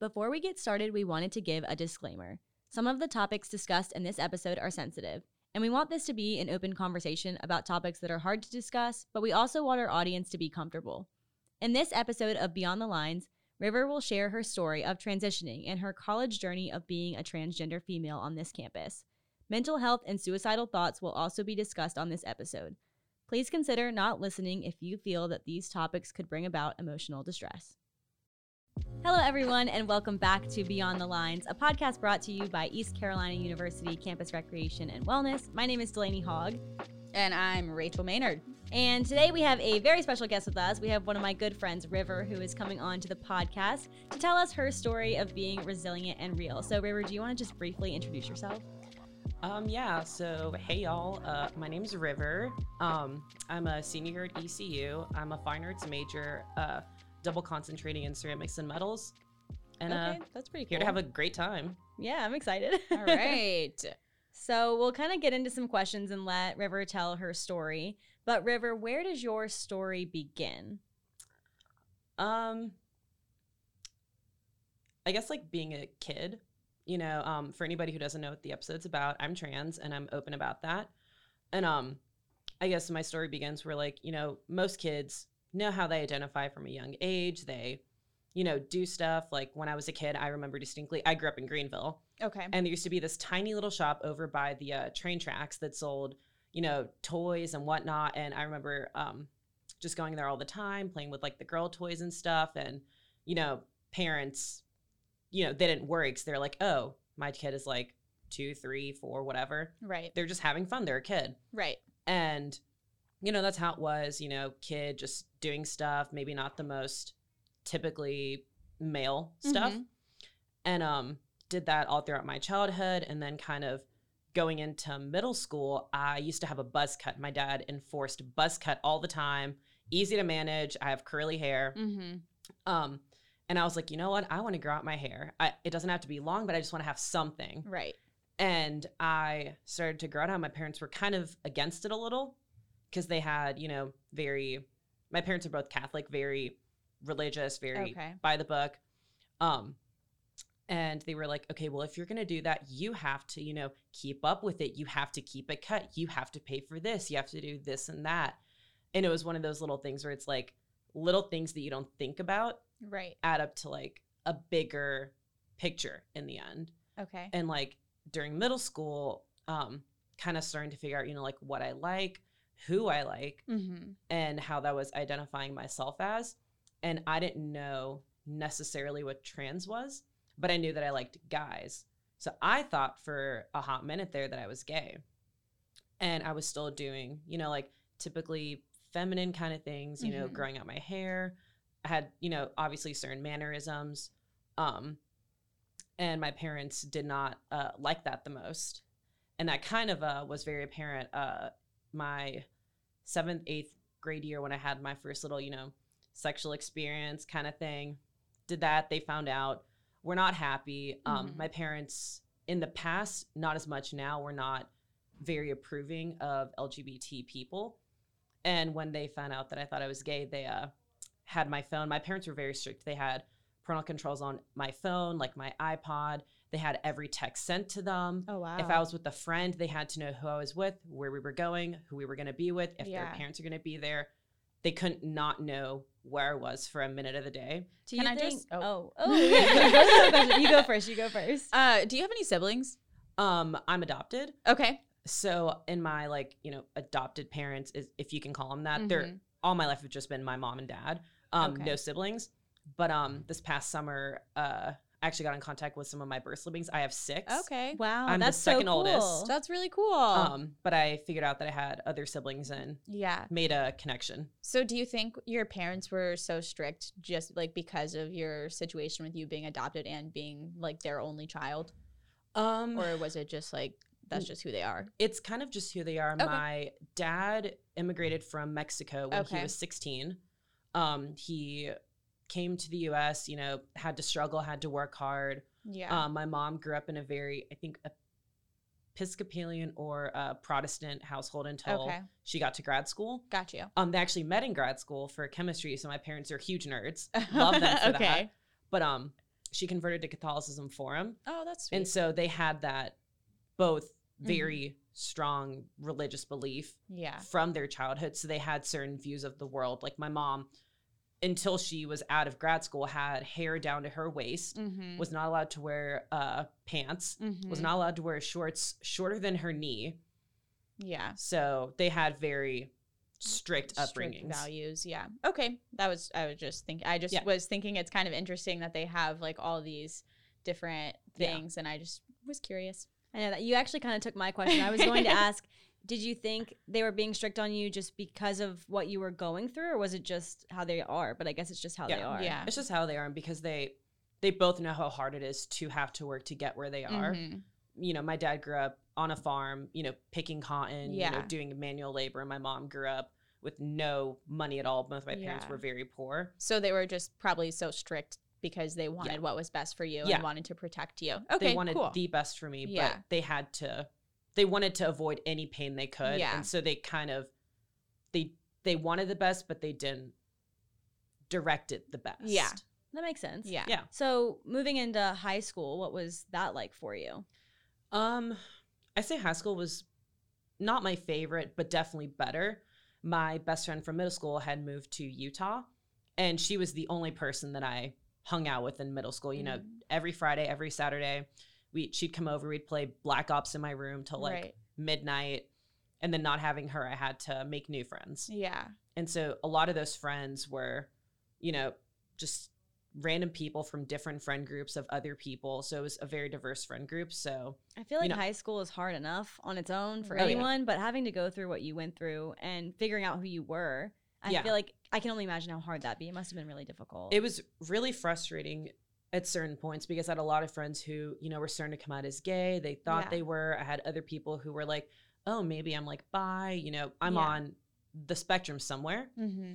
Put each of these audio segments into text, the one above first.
Before we get started, we wanted to give a disclaimer. Some of the topics discussed in this episode are sensitive, and we want this to be an open conversation about topics that are hard to discuss, but we also want our audience to be comfortable. In this episode of Beyond the Lines, River will share her story of transitioning and her college journey of being a transgender female on this campus. Mental health and suicidal thoughts will also be discussed on this episode. Please consider not listening if you feel that these topics could bring about emotional distress. Hello, everyone, and welcome back to Beyond the Lines, a podcast brought to you by East Carolina University Campus Recreation and Wellness. My name is Delaney Hogg. And I'm Rachel Maynard. And today we have a very special guest with us. We have one of my good friends, River, who is coming on to the podcast to tell us her story of being resilient and real. So, River, do you want to just briefly introduce yourself? Um, yeah, so hey y'all, uh, my name's River. Um, I'm a senior at ECU. I'm a fine arts major, uh, double concentrating in ceramics and metals. And okay, uh, that's pretty cool. here to have a great time. Yeah, I'm excited. All right. so, we'll kind of get into some questions and let River tell her story. But, River, where does your story begin? Um, I guess like being a kid, you know, um, for anybody who doesn't know what the episode's about, I'm trans and I'm open about that. And um, I guess my story begins where like, you know, most kids know how they identify from a young age. They, you know, do stuff. Like when I was a kid, I remember distinctly, I grew up in Greenville. Okay. And there used to be this tiny little shop over by the uh, train tracks that sold, you know, toys and whatnot. And I remember um, just going there all the time, playing with like the girl toys and stuff. And, you know, parents, you know, they didn't worry because they're like, oh, my kid is like two, three, four, whatever. Right. They're just having fun. They're a kid. Right. And, you know, that's how it was, you know, kid just doing stuff, maybe not the most typically male stuff. Mhm. And um did that all throughout my childhood and then kind of going into middle school, I used to have a buzz cut. My dad enforced buzz cut all the time. Easy to manage. I have curly hair. Mm-hmm. Um and I was like, you know what? I want to grow out my hair. I, it doesn't have to be long, but I just want to have something. Right. And I started to grow it out. My parents were kind of against it a little because they had, you know, very, my parents are both Catholic, very religious, very Okay. by the book. Um, and they were like, okay, well, if you're going to do that, you have to, you know, keep up with it. You have to keep it cut. You have to pay for this. You have to do this and that. And it was one of those little things where it's like little things that you don't think about Right. add up to like a bigger picture in the end Okay. and like during middle school um kind of starting to figure out you know like what i like who i like Mm-hmm. and how that was identifying myself as and i didn't know necessarily what trans was but i knew that i liked guys so i thought for a hot minute there that i was gay and i was still doing you know like typically feminine kind of things you know Mhm. growing out my hair i had you know obviously certain mannerisms um and my parents did not uh, like that the most and that kind of uh, was very apparent uh, my seventh eighth grade year when i had my first little you know sexual experience kind of thing. Did that they found out. We're not happy. Um, Mhm. my parents in the past not as much now were not very approving of lgbt people. And when they found out that i thought i was gay they uh, had my phone. My parents were very strict. They had parental controls on my phone like my ipod they had every text sent to them Oh wow. if I was with a friend, they had to know who I was with, where we were going, who we were going to be with, if Yeah. their parents are going to be there. They couldn't not know where I was for a minute of the day. Do Can you I just- oh, oh. oh, yeah. Go to the question. you go first. You go first. uh, do you have any siblings? Um, I'm adopted, Okay. so in my like you know adopted parents, is if you can call them that, they're Mhm. all my life have just been my mom and dad. Um, Okay. no siblings. But um, this past summer, uh, I actually got in contact with some of my birth siblings. I have six. Okay. Wow, I'm the second so cool. oldest. That's really cool. Um, but I figured out that I had other siblings and yeah. made a connection. So do you think your parents were so strict just like because of your situation with you being adopted and being like their only child? Um, Or was it just like that's just who they are? it's kind of just who they are. Okay. My dad immigrated from Mexico when Okay. he was 16. Um, he came to the US, you know, had to struggle, had to work hard. Yeah. Um, my mom grew up in a very, I think, Episcopalian or uh, Protestant household until Okay. she got to grad school. Got you. Um, they actually met in grad school for chemistry, so my parents are huge nerds. Love them for okay. that. But um, she converted to Catholicism for him. Oh, that's sweet. And so they had that both very strong religious belief yeah. from their childhood. So they had certain views of the world. Like my mom, until she was out of grad school, had hair down to her waist, Mm-hmm. was not allowed to wear uh, pants, was not allowed to wear shorts shorter than her knee. Yeah. So they had very strict upbringings. values. Yeah. Okay. That was I was just thinking. I just Yeah. was thinking it's kind of interesting that they have like all these different Yeah. things, and I just was curious. I know that you actually kind of took my question. I was going to ask, did you think they were being strict on you just because of what you were going through, or was it just how they are? But I guess it's just how they are. Yeah. It's just how they are, and because they they both know how hard it is to have to work to get where they are. Mhm. You know, my dad grew up on a farm, you know, picking cotton, you know, Yeah. doing manual labor. And my mom grew up with no money at all. Both my parents Yeah. were very poor. So they were just probably so strict because they wanted Yeah. what was best for you Yeah. and wanted to protect you. Okay. they wanted cool. the best for me, Yeah. but they had to they wanted to avoid any pain they could. Yeah. And so they kind of they they wanted the best, but they didn't direct it the best. Yeah. That makes sense. yeah. Yeah. So moving into high school, what was that like for you? Um, I say high school was not my favorite, but definitely better. My best friend from middle school had moved to Utah, and she was the only person that I hung out with in middle school. You know, Mm. every Friday, every Saturday, we she'd come over, we'd play Black Ops in my room till like right. midnight, and then not having her, I had to make new friends. Yeah. And so a lot of those friends were, you know, just random people from different friend groups of other people. So it was a very diverse friend group. So I feel like know- high school is hard enough on its own for. Oh, yeah. anyone, but having to go through what you went through and figuring out who you were, I Yeah. feel like I can only imagine how hard that'd be. It must have been really difficult. it was really frustrating at certain points because I had a lot of friends who, you know, were starting to come out as gay. They thought Yeah. they were. I had other people who were like, oh, maybe I'm like bi, you know, I'm Yeah. on the spectrum somewhere. Mm-hmm.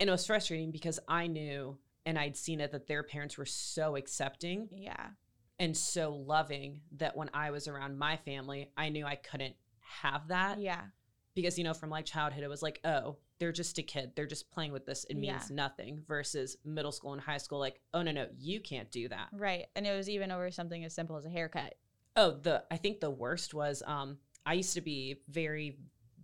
And it was frustrating because I knew and I'd seen it that their parents were so accepting Yeah. and so loving that when I was around my family, I knew I couldn't have that Yeah. because, you know, from like childhood, it was like, oh, they're just a kid. They're just playing with this. It means Yeah. nothing versus middle school and high school, like, oh, no, no, you can't do that. Right. And it was even over something as simple as a haircut. Oh, the I think the worst was um I used to be very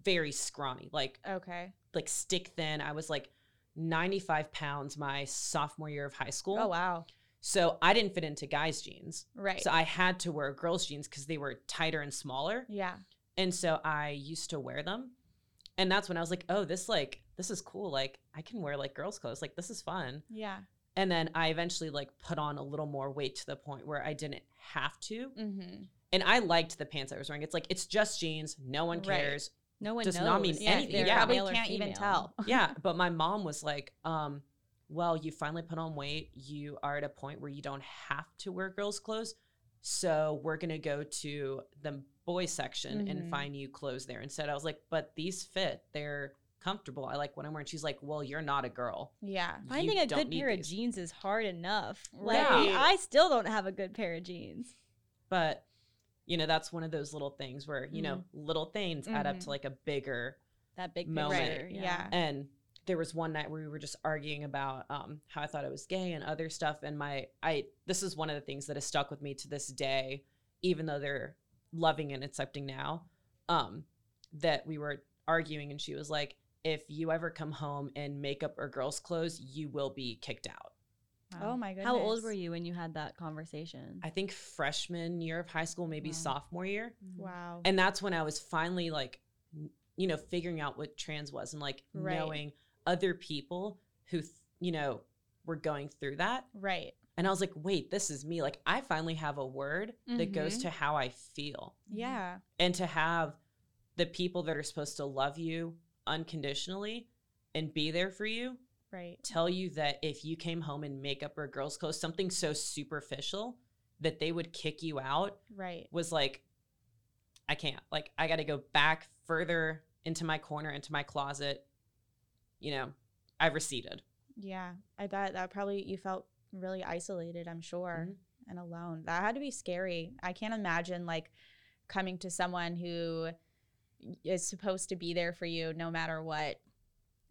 very scrawny, like Okay. like stick thin. I was like 95 pounds my sophomore year of high school. Oh wow. So I didn't fit into guys' jeans. Right. So I had to wear girls' jeans because they were tighter and smaller. yeah. And so I used to wear them. And that's when I was like, oh, this like this is cool. Like I can wear like girls' clothes. Like this is fun. Yeah. And then I eventually like put on a little more weight to the point where I didn't have to. Mm-hmm. and I liked the pants I was wearing. It's like it's just jeans, no one Right. cares. no one does knows. not mean if anything. Yeah. Probably can't even tell. yeah, but my mom was like, um, "Well, you finally put on weight. You are at a point where you don't have to wear girls' clothes, so we're gonna go to the boys section Mhm. and find you clothes there instead." I was like, "But these fit. They're comfortable. I like what I'm wearing." She's like, "Well, you're not a girl." Yeah. Finding a good pair of jeans is hard enough. Like Right. I still don't have a good pair of jeans. But you know, that's one of those little things where you know little things add up to like a bigger That big Moment. Right. Yeah. Yeah. and there was one night where we were just arguing about um, how I thought I was gay and other stuff. And my, I, this is one of the things that has stuck with me to this day, even though they're loving and accepting now. Um, that we were arguing, and she was like, "If you ever come home in makeup or girls' clothes, you will be kicked out." Oh my goodness. How old were you when you had that conversation? I think freshman year of high school, maybe Wow. sophomore year, Wow. and that's when I was finally like, you know, figuring out what trans was and like Right. knowing other people who, you know, were going through that. right. And I was like, wait, this is me. Like, I finally have a word that goes Mhm. to how I feel. Yeah. And to have the people that are supposed to love you unconditionally and be there for you Right. tell you that if you came home in makeup or girls' clothes, something so superficial that they would kick you out Right. was like, I can't. Like, I got to go back further into my corner, into my closet. You know, I receded. Yeah. I bet that probably you felt really isolated, I'm sure, Mhm. and alone. That had to be scary. I can't imagine like coming to someone who is supposed to be there for you no matter what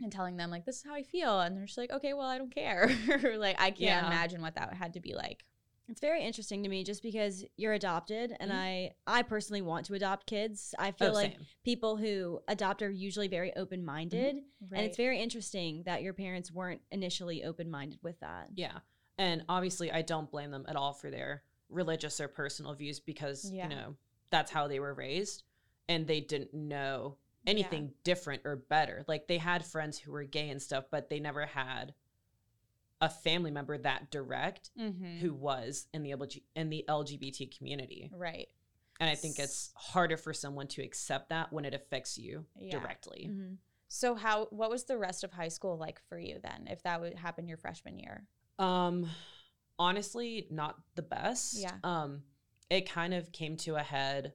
and telling them like this is how I feel and they're just like, "Okay, well, I don't care." like I can't Yeah. imagine what that had to be like. It's very interesting to me just because you're adopted and Mhm. I I personally want to adopt kids. I feel Oh, like same. people who adopt are usually very open-minded Mm-hmm. and it's very interesting that your parents weren't initially open-minded with that. Yeah. And obviously, I don't blame them at all for their religious or personal views because, Yeah. you know, that's how they were raised and they didn't know anything different or better. Like they had friends who were gay and stuff, but they never had a family member that direct Mhm. who was in the LG- in the LGBT community. right. And I think it's harder for someone to accept that when it affects you Yeah. directly. Mhm. So how what was the rest of high school like for you then if that would happen your freshman year? Um honestly, not the best. Yeah. Um it kind of came to a head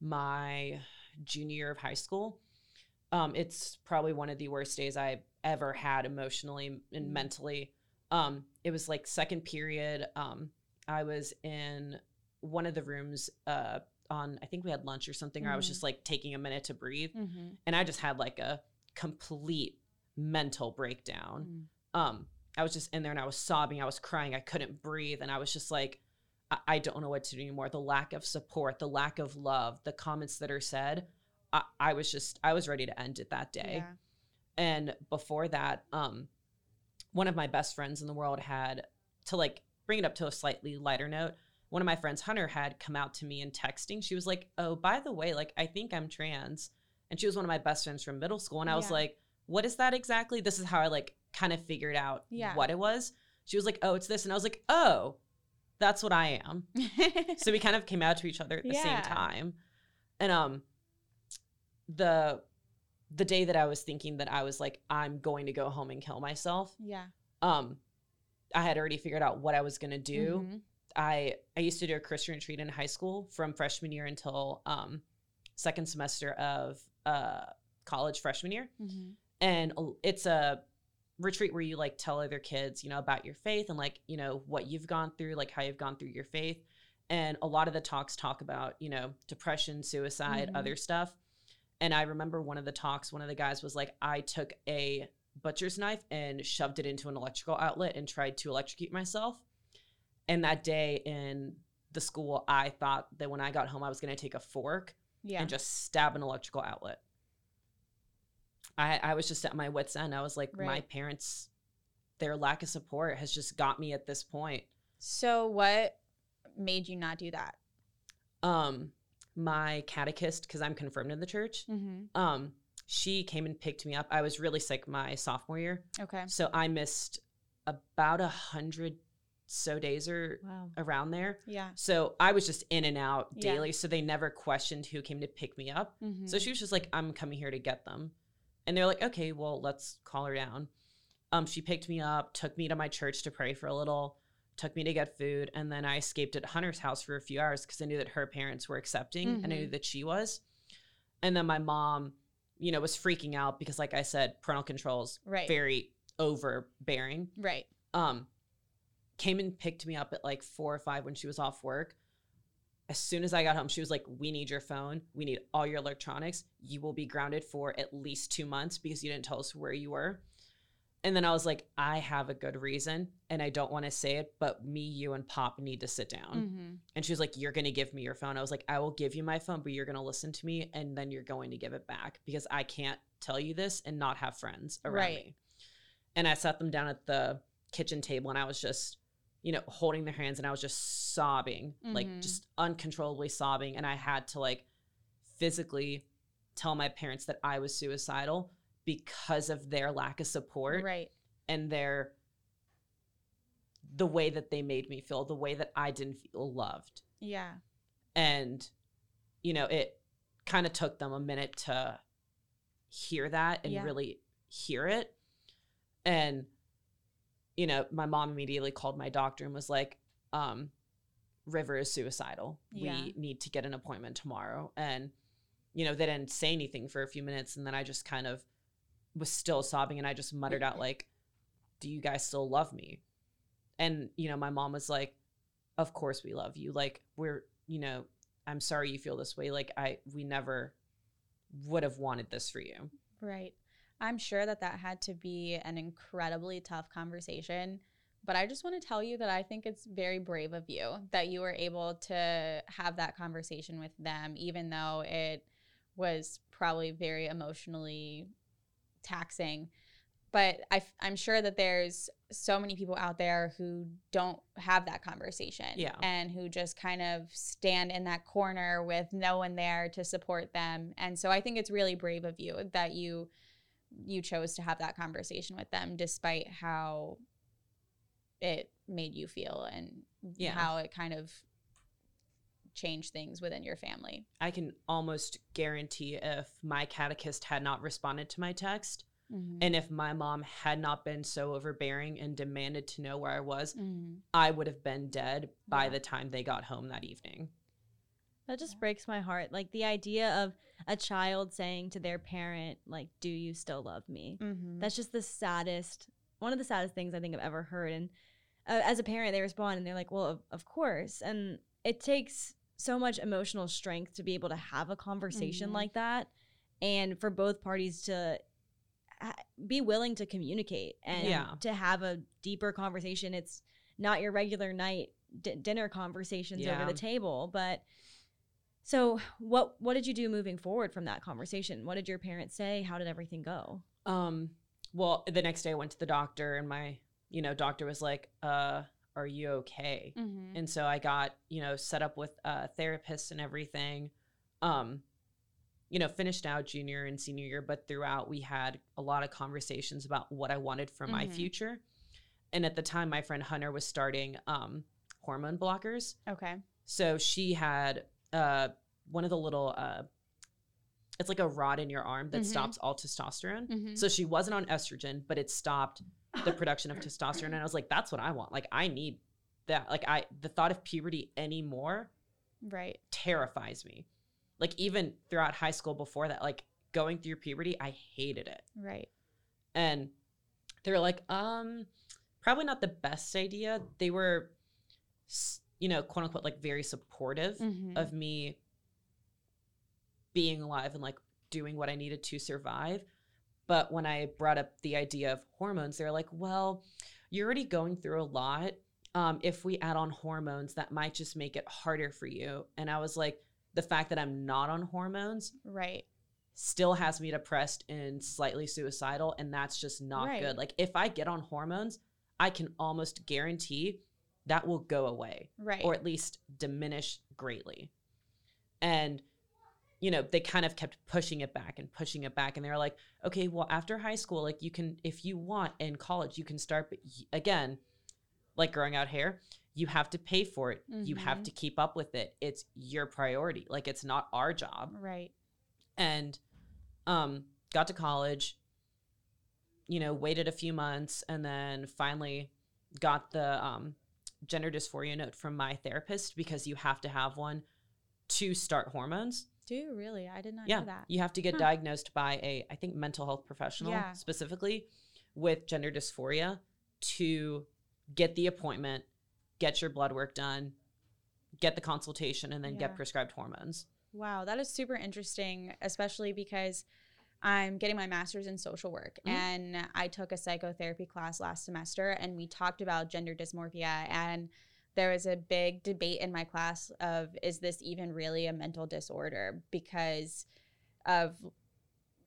my junior year of high school. Um it's probably one of the worst days I ever had emotionally and Mm. mentally. Um it was like second period. Um I was in one of the rooms uh on I think we had lunch or something or I was just like taking a minute to breathe Mm-hmm. and I just had like a complete mental breakdown Mm. um i was just in there and i was sobbing i was crying i couldn't breathe and i was just like i, I don't know what to do anymore the lack of support the lack of love the comments that are said I, I was just i was ready to end it that day Yeah. and before that um one of my best friends in the world had to like bring it up to a slightly lighter note. One of my friends hunter had come out to me in texting. She was like oh by the way like i think i'm trans. And she was one of my best friends from middle school. And i was Yeah. like what is that exactly? This is how i like kind of figured out Yeah. what it was. She was like oh it's this. And i was like oh that's what i am. So we kind of came out to each other at the Yeah. same time. And um the the day that i was thinking that i was like i'm going to go home and kill myself yeah. um i had already figured out what i was going to do Mhm. i i used to do a christian retreat in high school from freshman year until um second semester of uh college freshman year Mhm. and it's a retreat where you like tell other kids you know about your faith and like you know what you've gone through like how you've gone through your faith and a lot of the talks talk about you know depression suicide Mhm. other stuff and i remember one of the talks one of the guys was like i took a butcher's knife and shoved it into an electrical outlet and tried to electrocute myself and that day in the school i thought that when i got home i was going to take a fork Yeah. and just stab an electrical outlet. I I was just at my wits end. I was like, my parents, their lack of support has just got me at this point. so what made you not do that? Um, my catechist, because I'm confirmed in the church, Mm-hmm. um, she came and picked me up. I was really sick my sophomore year, Okay. so I missed about a hundred so days or Wow. around there. Yeah. So I was just in and out Yeah. daily. So they never questioned who came to pick me up. Mm-hmm. So she was just like, I'm coming here to get them. And they're like, okay, well, let's call her down. Um, she picked me up, took me to my church to pray for a little, took me to get food, and then I escaped at Hunter's house for a few hours because I knew that her parents were accepting and I knew Mhm. that she was. And then my mom, you know, was freaking out because, like I said, parental controls right. very overbearing. right. Um, came and picked me up at like four or five when she was off work. As soon as I got home, she was like, We need your phone. We need all your electronics. You will be grounded for at least two months because you didn't tell us where you were. And then I was like, I have a good reason and I don't want to say it, but me, you, and Pop need to sit down. Mm-hmm. And she was like, You're going to give me your phone. I was like, I will give you my phone, but you're going to listen to me and then you're going to give it back because I can't tell you this and not have friends around Right. me. And I sat them down at the kitchen table and I was just, you know, holding their hands and I was just sobbing, like Mhm. just uncontrollably sobbing. And I had to like physically tell my parents that I was suicidal because of their lack of support Right. and their the way that they made me feel, the way that I didn't feel loved Yeah. and you know it kind of took them a minute to hear that and Yeah. really hear it and you know my mom immediately called my doctor and was like um river is suicidal Yeah. we need to get an appointment tomorrow and you know they didn't say anything for a few minutes and then i just kind of was still sobbing and i just muttered out like do you guys still love me? And you know my mom was like of course we love you. Like we're you know i'm sorry you feel this way. Like i we never would have wanted this for you. Right. I'm sure that that had to be an incredibly tough conversation but I just want to tell you that I think it's very brave of you that you were able to have that conversation with them, even though it was probably very emotionally taxing. But I, am sure that there's so many people out there who don't have that conversation. Yeah. And who just kind of stand in that corner with no one there to support them. And so I think it's really brave of you that you you chose to have that conversation with them despite how it made you feel and Yeah. how it kind of changed things within your family. I can almost guarantee if my catechist had not responded to my text, and if my mom had not been so overbearing and demanded to know where I was, Mhm. I would have been dead by Yeah. the time they got home that evening. That just breaks my heart. Like the idea of a child saying to their parent, like, "Do you still love me?" Mhm. That's just the saddest, one of the saddest things I think I've ever heard. And uh, as a parent, they respond and they're like, "Well, of, of course." And it takes so much emotional strength to be able to have a conversation Mhm. like that, and for both parties to ha- be willing to communicate and Yeah. to have a deeper conversation. It's not your regular night d- dinner conversations over the table, but. So what what did you do moving forward from that conversation? What did your parents say? How did everything go? Um, well, the next day I went to the doctor, and my, you know, doctor was like, "Uh, are you okay?" Mhm. And so I got, you know, set up with a therapist and everything. Um, you know, finished out junior and senior year, but throughout we had a lot of conversations about what I wanted for my Mhm. future. And at the time, my friend Hunter was starting um, hormone blockers. Okay. So she had uh, one of the little, uh, it's like a rod in your arm that Mhm. stops all testosterone. Mhm. So she wasn't on estrogen, but it stopped the production of testosterone. And I was like, that's what I want. Like, I need that. Like, I, the thought of puberty anymore Right. terrifies me. Like, even throughout high school before that, like going through puberty, I hated it. Right. And they were like, um, probably not the best idea. They were, you know, quote unquote, like very supportive Mhm. of me being alive and like doing what I needed to survive. But when I brought up the idea of hormones, they're like, well, you're already going through a lot. Um, if we add on hormones, that might just make it harder for you. And I was like, the fact that I'm not on hormones right. still has me depressed and slightly suicidal. And that's just not Right. good. Like, if I get on hormones, I can almost guarantee that will go away Right. or at least diminish greatly. And you know, they kind of kept pushing it back and pushing it back and they were like, "Okay, well after high school like you can if you want in college, you can start but again like growing out hair, you have to pay for it. You have Mhm. to keep up with it. It's your priority. Like it's not our job." right. and um got to college you know waited a few months and then finally got the um gender dysphoria note from my therapist because you have to have one to start hormones Do you really? I did not yeah know that. you have to get Huh. diagnosed by a i think mental health professional Yeah. specifically with gender dysphoria to get the appointment get your blood work done get the consultation and then Yeah. get prescribed hormones Wow, that is super interesting, especially because I'm getting my master's in social work Mhm. and I took a psychotherapy class last semester and we talked about gender dysmorphia and there was a big debate in my class of is this even really a mental disorder because of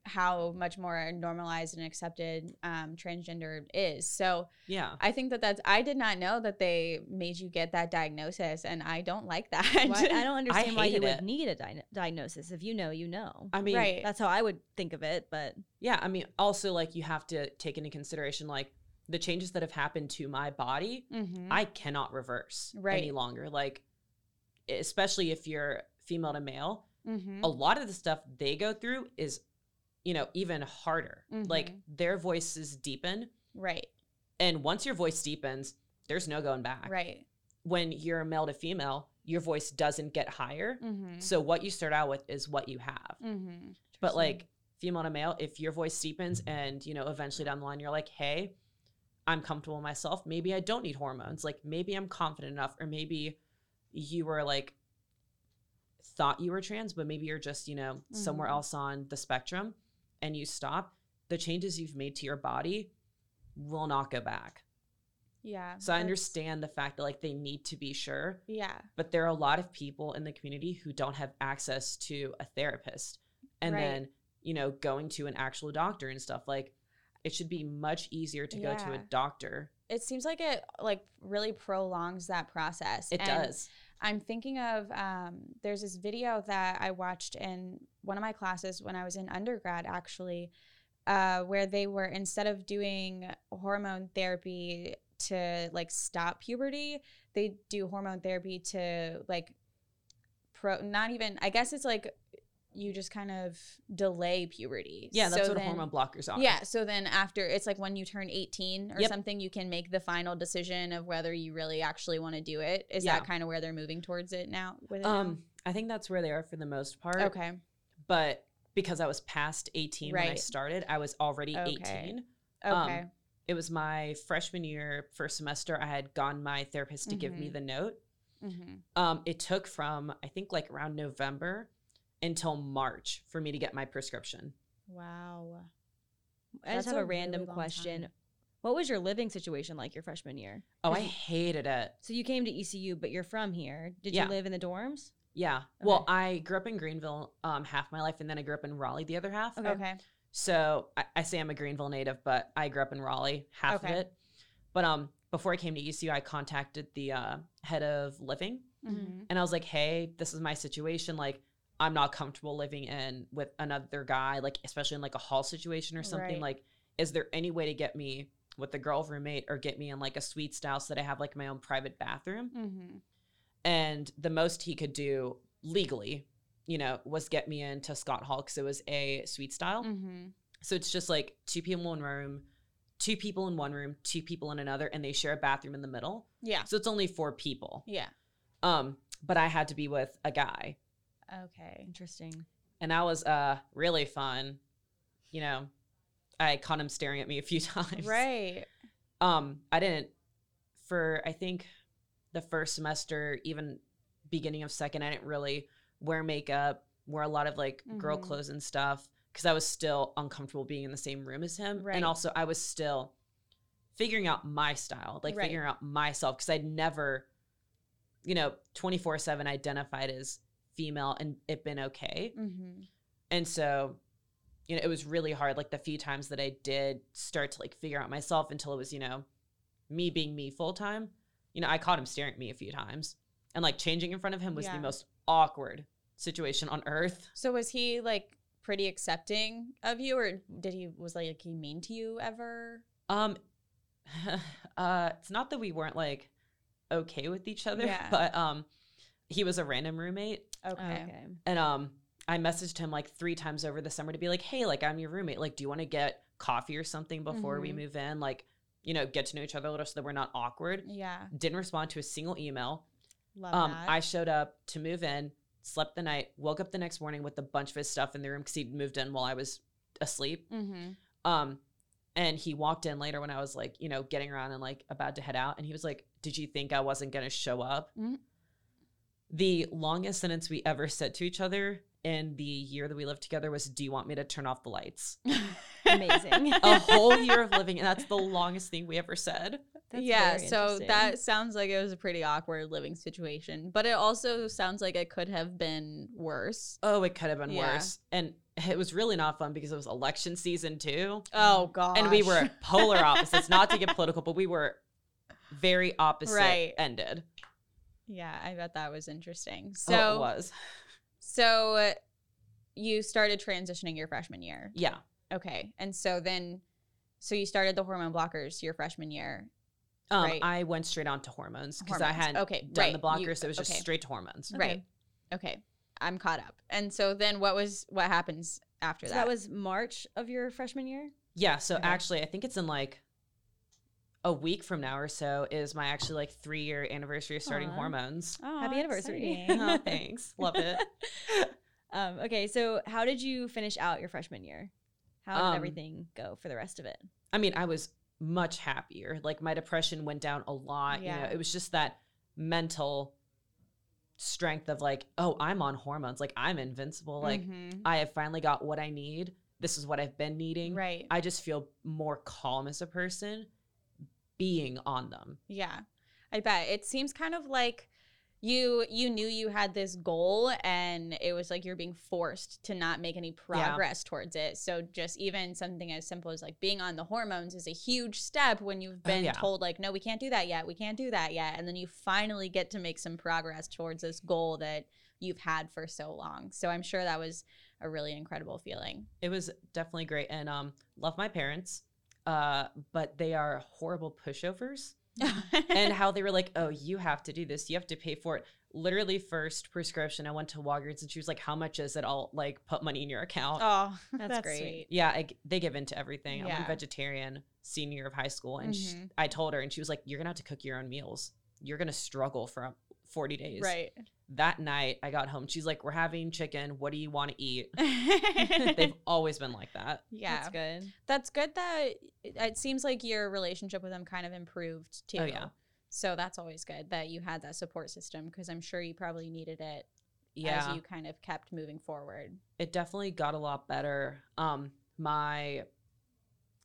how much more normalized and accepted um, transgender is. So yeah I think that that's I did not know that they made you get that diagnosis and I don't like that. Why, I don't understand why you hated would need a di- diagnosis. If you know, you know. i mean right. That's how I would think of it. But Yeah, I mean, also like you have to take into consideration like the changes that have happened to my body, Mhm. I cannot reverse any longer. Like, especially if you're female to male, Mhm. a lot of the stuff they go through is, you know, even harder. Like Mhm. their voices deepen, Right. and once your voice deepens, there's no going back. Right. When you're male to female, your voice doesn't get higher. Mm-hmm. So what you start out with is what you have. Mm-hmm. But like female to male, if your voice deepens and you know eventually down the line you're like, hey, I'm comfortable myself. Maybe I don't need hormones. Like maybe I'm confident enough, or maybe you were like thought you were trans, but maybe you're just you know somewhere Mhm. else on the spectrum, and you stop. The changes you've made to your body will not go back. Yeah. So I understand the fact that like they need to be sure, Yeah. but there are a lot of people in the community who don't have access to a therapist. And Right. then, you know, going to an actual doctor and stuff like it should be much easier to go to a doctor. It seems like it like really prolongs that process. It And does. I'm thinking of um, there's this video that I watched in one of my classes when I was in undergrad, actually, uh, where they were instead of doing hormone therapy to like stop puberty, they do hormone therapy to like pro. Not even. I guess it's like you just kind of delay puberty. Yeah, that's So what then- hormone blockers are. yeah. So then after it's like when you turn 18 or Yep. something, you can make the final decision of whether you really actually want to do it. Is Yeah. that kind of where they're moving towards it now? It now? Um, I think that's where they are for the most part. okay. But because I was past 18 when I started, I was already Okay. 18. Okay. Um, It was my freshman year, first semester. I had gone my therapist to give me Mhm. the note. hmm Um, it took from I think like around November until March for me to get my prescription. Wow. I just have a a, random really question. time. What was your living situation like your freshman year? Oh, I hated it. So you came to ECU, but you're from here. Did Yeah. you live in the dorms? Yeah. Well, I grew up in Greenville um, half my life, and then I grew up in Raleigh the other half. Okay. Okay. So I, I say I'm a Greenville native, but I grew up in Raleigh, half Okay. of it. But um, before I came to ECU, I contacted the uh, head of living, Mhm. and I was like, "Hey, this is my situation. Like, I'm not comfortable living in with another guy, like especially in like a hall situation or something. Right. Like, is there any way to get me with the girl roommate or get me in like a suite style so that I have like my own private bathroom?" Mhm. and the most he could do legally you know was get me into scott hall because it was a suite style Mhm. so it's just like two people in one room two people in one room two people in another and they share a bathroom in the middle Yeah. so it's only four people Yeah. um but i had to be with a guy Okay. Interesting. and that was uh really fun you know i caught him staring at me a few times Right. um i didn't for i think the first semester even beginning of second i didn't really wear makeup wear a lot of like girl Mhm. clothes and stuff because i was still uncomfortable being in the same room as him Right. and also i was still figuring out my style like Right. figuring out myself because i'd never you know 24 7 identified as female and it been okay Mm-hmm. and so, you know, it was really hard. Like the few times that I did start to like figure out myself until it was, you know, me being me full time. You know, I caught him staring at me a few times. And like changing in front of him was Yeah. the most awkward situation on earth. So was he like pretty accepting of you, or did he was like he mean to you ever? Um uh it's not that we weren't like okay with each other, Yeah. but um he was a random roommate Okay. Okay. and um I messaged him like three times over the summer to be like, hey, like I'm your roommate. Like, do you want to get coffee or something before we Mhm. move in? Like, you know, get to know each other a little so that we're not awkward. Yeah. Didn't respond to a single email. Love Um, that. I showed up to move in, slept the night, woke up the next morning with a bunch of his stuff in the room because he'd moved in while I was asleep. mm-hmm. Um, and he walked in later when I was like, you know, getting around and like about to head out, and he was like, "Did you think I wasn't gonna show up?" Mhm. The longest sentence we ever said to each other in the year that we lived together was, "Do you want me to turn off the lights?" Amazing. A whole year of living, and that's the longest thing we ever said. That's yeah, so that sounds like it was a pretty awkward living situation, but it also sounds like it could have been worse. Oh, it could have been Yeah. worse, and it was really not fun because it was election season too. Oh god. and we were polar opposites. Not to get political, but we were very opposite Right. ended. Yeah, I bet that was interesting. So So it was. so you started transitioning your freshman year. Yeah. Okay. And so then so you started the hormone blockers your freshman year. Um, Right. I went straight on to hormones because I hadn't okay, done right. the blockers, You- so it was just okay. straight to hormones. Okay. Right. Okay. I'm caught up. And so then what was what happens after So that? that was March of your freshman year. Yeah. So Okay. actually, I think it's in like a week from now or so is my actually like three year anniversary of starting Aw. hormones. oh, Happy anniversary. oh, thanks. Love it. Um, okay, so how did you finish out your freshman year? How did Um, everything go for the rest of it? I mean, I was much happier. Like my depression went down a lot. You know, it was just that mental strength of like, oh, I'm on hormones. Like I'm invincible. Like Mhm. I have finally got what I need. This is what I've been needing. right. I just feel more calm as a person being on them. Yeah. I bet. It seems kind of like you you knew you had this goal and it was like you're being forced to not make any progress towards it. So just even something as simple as like being on the hormones is a huge step when you've Oh, been yeah. told like no we can't do that yet. We can't do that yet and then you finally get to make some progress towards this goal that you've had for so long. So I'm sure that was a really incredible feeling. It was definitely great and um love my parents. Uh but they are horrible pushovers. and how they were like, "Oh, you have to do this. You have to pay for it." Literally, first prescription, I went to Walgreens and she was like, "How much is it? I'll like put money in your account." oh, That's great. sweet. Yeah, I, they give into everything. I'm a vegetarian senior of high school, and sh Mhm. I told her, and she was like, "You're gonna have to cook your own meals. You're gonna struggle for um, 40 days." Right. That night, I got home. She's like, "We're having chicken. What do you want to eat?" They've always been like that. yeah. That's good. That's good that it, it seems like your relationship with them kind of improved too. Oh, yeah. So that's always good that you had that support system because I'm sure you probably needed it Yeah, as you kind of kept moving forward. it definitely got a lot better. Um, my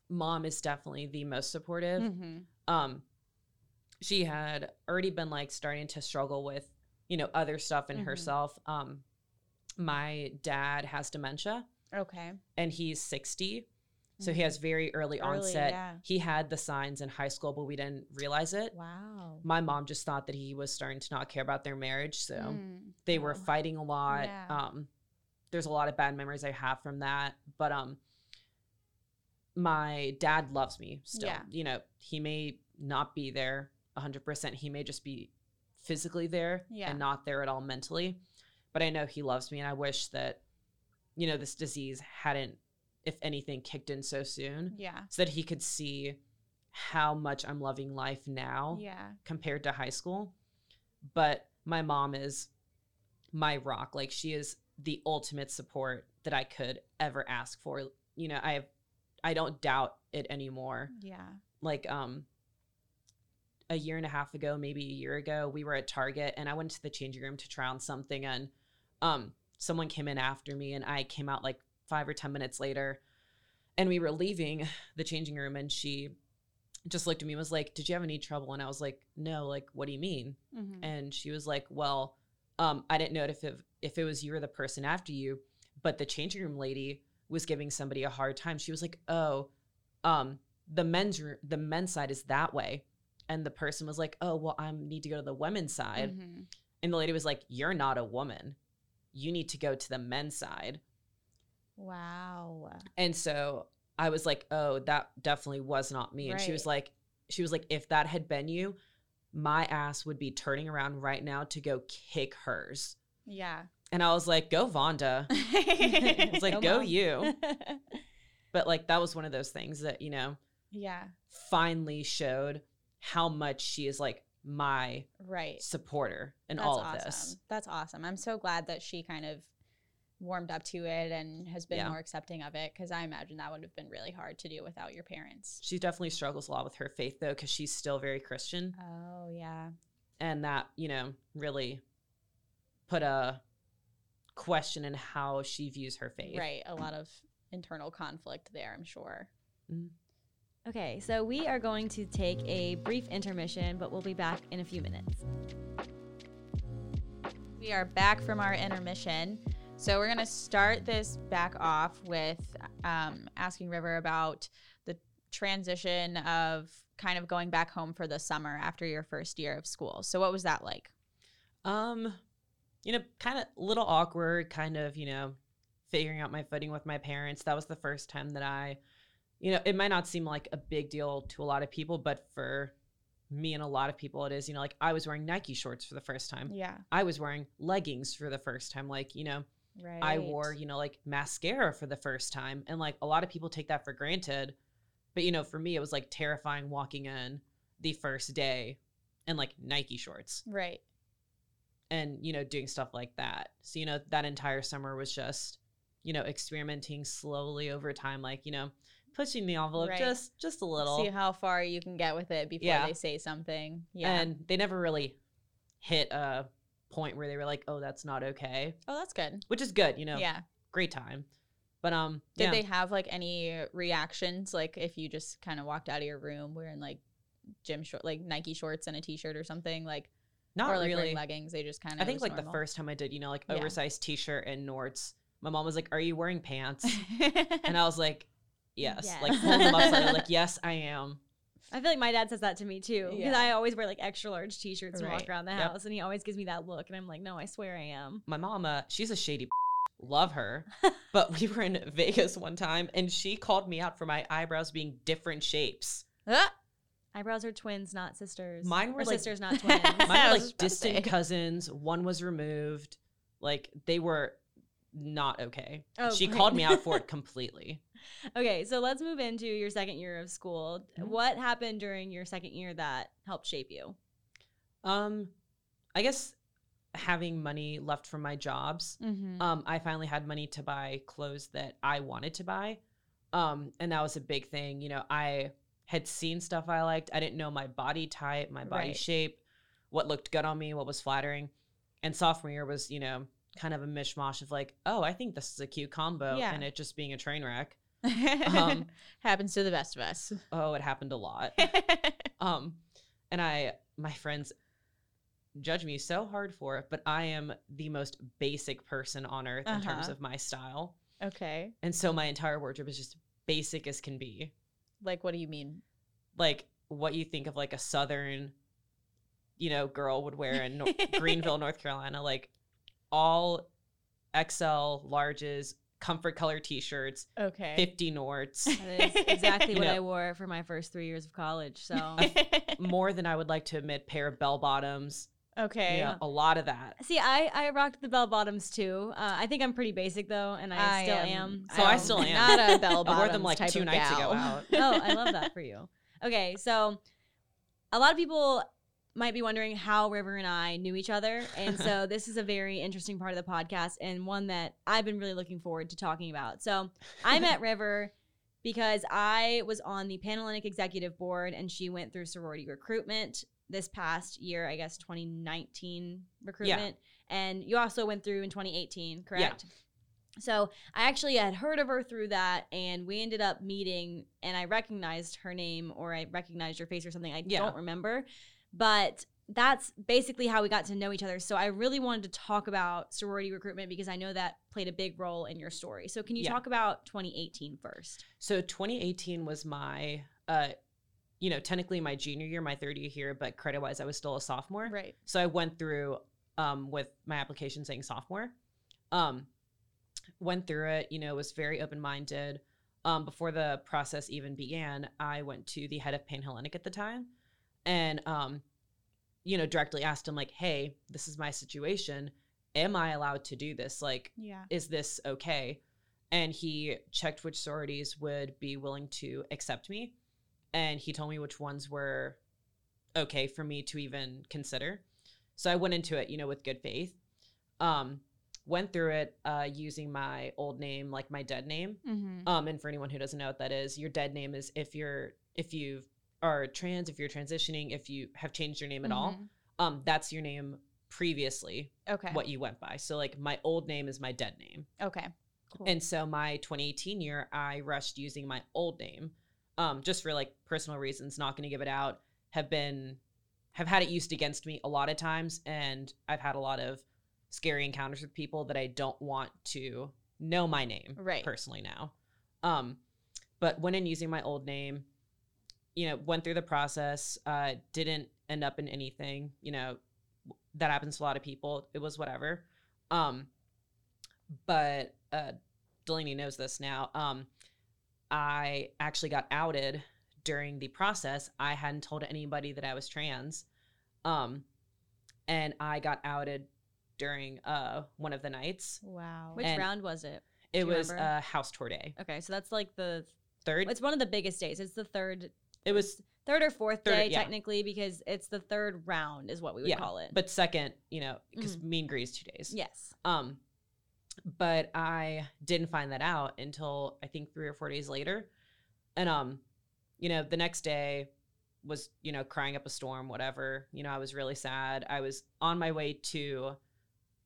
mom is definitely the most supportive. Mm-hmm. um she had already been like starting to struggle with you know other stuff in Mhm. herself um my dad has dementia Okay. and he's 60 so he has very early, Mm-hmm. Early, onset yeah. he had the signs in high school but we didn't realize it Wow. my mom just thought that he was starting to not care about their marriage so Mm. they were Oh. fighting a lot Yeah. um there's a lot of bad memories i have from that but um my dad loves me still Yeah. you know he may not be there 100% he may just be physically there Yeah. and not there at all mentally but i know he loves me and i wish that you know this disease hadn't if anything kicked in so soon Yeah. so that he could see how much i'm loving life now Yeah. compared to high school. But my mom is my rock. Like she is the ultimate support that I could ever ask for. You know, I have I don't doubt it anymore. Yeah. Like um a year and a half ago, maybe a year ago, we were at Target and I went to the changing room to try on something and um someone came in after me and I came out like 5 or 10 minutes later and we were leaving the changing room and she just looked at me and was like, "Did you have any trouble?" And I was like, "No, like what do you mean?" Mm-hmm. And she was like, "Well, um, I didn't know if it, if it was you or the person after you, but the changing room lady was giving somebody a hard time. She was like, "Oh, um, the men's room, the men's side is that way," and the person was like, "Oh, well, I need to go to the women's side," Mm-hmm. and the lady was like, "You're not a woman. You need to go to the men's side." Wow. And so I was like, "Oh, that definitely was not me." And she was like, "She was like, if that had been you." My ass would be turning around right now to go kick hers. Yeah. And I was like, go Vonda. It's like, Go go you. But like, that was one of those things that, you know, yeah. finally showed how much she is like my Right. supporter in That's all of awesome. this. That's awesome. I'm so glad that she kind of warmed up to it and has been Yeah. more accepting of it because I imagine that would have been really hard to do without your parents. She definitely struggles a lot with her faith though, because she's still very Christian. Oh, yeah. And that, you know, really put a question in how she views her faith. Right. A lot of internal conflict there, I'm sure. Mm-hmm. Okay, so we are going to take a brief intermission, but we'll be back in a few minutes. We are back from our intermission. So we're going to start this back off with um, asking River about the transition of kind of going back home for the summer after your first year of school. So what was that like? Um, you know, kind of a little awkward, kind of, you know, figuring out my footing with my parents. That was the first time that I, you know, it might not seem like a big deal to a lot of people, but for me and a lot of people, it is, you know, like I was wearing Nike shorts for the first time. Yeah. I was wearing leggings for the first time. Like, you know, Right. I wore, you know, like mascara for the first time. And like a lot of people take that for granted. But, you know, for me, it was like terrifying walking in the first day in like Nike shorts Right. and you know doing stuff like that so you know that entire summer was just you know experimenting slowly over time like you know pushing the envelope Right. just just a little See how far you can get with it before Yeah. they say something. Yeah. and they never really hit a point where they were like oh that's not okay oh, that's good. which is good you know Yeah. great time but um Did yeah. they have like any reactions? Like if you just kind of walked out of your room wearing like gym short, like Nike shorts and a t-shirt or something, like Not or like really. leggings. They just kind of. I think like the first time I did, you know, like Yeah. oversized t-shirt and Nords. My mom was like, "Are you wearing pants?" and I was like, "Yes." Yes. Like pulling them up, like, "Yes, I am." I feel like my dad says that to me too because Yeah. I always wear like extra large t-shirts and walk around the Yep. house, and he always gives me that look, and I'm like, no, I swear I am. My mama, she's a shady. Love her, but we were in Vegas one time, and she called me out for my eyebrows being different shapes. Ah! Eyebrows are twins, not sisters. Mine Or were, like- sisters, not twins. Mine were like just about to distant cousins. One was removed. Like they were not okay. Oh, she great. called me out for it completely. okay, so let's move into your second year of school. Mhm. What happened during your second year that helped shape you? Um, I guess having money left from my jobs. Mhm. Um, I finally had money to buy clothes that I wanted to buy. Um, and that was a big thing. You know, I had seen stuff I liked. I didn't know my body type, my body Right. shape, what looked good on me, what was flattering. And sophomore year was, you know, kind of a mishmash of like, oh, I think this is a cute combo, Yeah. and it just being a train wreck. um, Happens to the best of us. Oh, it happened a lot. um, and I, my friends judge me so hard for it, but I am the most basic person on earth in terms Uh-huh. of my style. okay. And so my entire wardrobe is just basic as can be. Like, what do you mean? Like what you think of like a southern, you know, girl would wear in Greenville, North Carolina, like all XL larges, comfort color t-shirts, Okay. 50 Nords, That is exactly what know. I wore for my first three years of college. So, more than I would like to admit, pair of bell bottoms, okay. yeah, a lot of that. see, I I rocked the bell bottoms too. Uh, I think I'm pretty basic though, and I, I still am- am. So I I'm still am. Not a bell I bottoms wore them like type two of nights ago gal. out. oh, I love that for you. Okay, so a lot of people might be wondering how River and I knew each other. And so this is a very interesting part of the podcast and one that I've been really looking forward to talking about. So I met River because I was on the Panhellenic Executive Board and she went through sorority recruitment this past year, I guess 2019 recruitment. And you also went through in 2018, correct? Yeah. So I actually had heard of her through that, and we ended up meeting, and I recognized her name or I recognized her face or something. I Yeah. don't remember, but that's basically how we got to know each other. So I really wanted to talk about sorority recruitment because I know that played a big role in your story. So can you Yeah. talk about 2018 first? So 2018 was my, uh, you know, technically my junior year, my third year here, but credit wise, I was still a sophomore. Right. So I went through um, with my application saying sophomore. Um, went through it, you know, was very open minded. Um, before the process even began, I went to the head of Panhellenic at the time and, um, you know, directly asked him, like, hey, this is my situation. Am I allowed to do this? Like, Yeah. is this okay? And he checked which sororities would be willing to accept me. And he told me which ones were okay for me to even consider. So I went into it, you know, with good faith. Um, went through it uh, using my old name, like my dead name. Mm-hmm. Um, and for anyone who doesn't know what that is, your dead name is if you're if you are trans, if you're transitioning, if you have changed your name at all. Um, that's your name previously, Okay. what you went by. So like my old name is my dead name. Okay. Cool. And so my 2018 year, I rushed using my old name, um, just for like personal reasons, not going to give it out. Have been, have had it used against me a lot of times, and I've had a lot of scary encounters with people that I don't want to know my name Right. personally now. Um, but went in using my old name, you know, went through the process, uh, didn't end up in anything, you know, that happens to a lot of people. It was whatever. Um, but uh, Delaney knows this now. Um, I actually got outed during the process. I hadn't told anybody that I was trans. Um, and I got outed during uh, one of the nights. wow. Which And- round was it? It was remember? uh, house tour day. Okay, so that's like the Third. it's one of the biggest days. It's the third it was third or fourth Third, day yeah. technically because it's the third round is what we would Yeah, call it. but second, you know, because Mean Green is two days. yes. Um, but I didn't find that out until I think three or four days later, and um, you know, the next day was you know crying up a storm, whatever. You know, I was really sad. I was on my way to,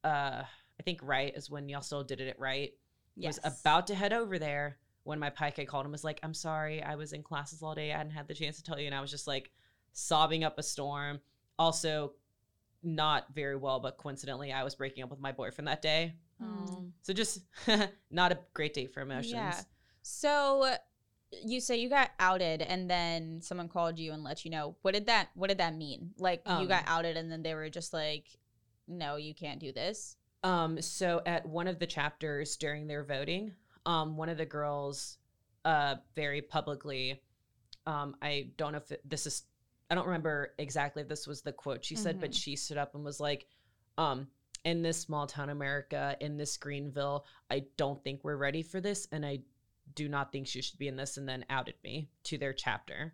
uh, I think right is when y'all still did it at right. Yes. Was about to head over there when my pike called and was like, "I'm sorry, I was in classes all day. I hadn't had the chance to tell you," and I was just like sobbing up a storm. Also, not very well, but coincidentally, I was breaking up with my boyfriend that day. Um, So just not a great day for emotions. Yeah. So you say you got outed and then someone called you and let you know. What did that what did that mean? Like you Um, got outed and then they were just like no, you can't do this. Um, so at one of the chapters during their voting, um, one of the girls, uh, very publicly, um, I don't know if it, this is, I don't remember exactly if this was the quote she said, but Mhm. she stood up and was like, um, in this small town America, in this Greenville, I don't think we're ready for this, and I do not think she should be in this, and then outed me to their chapter.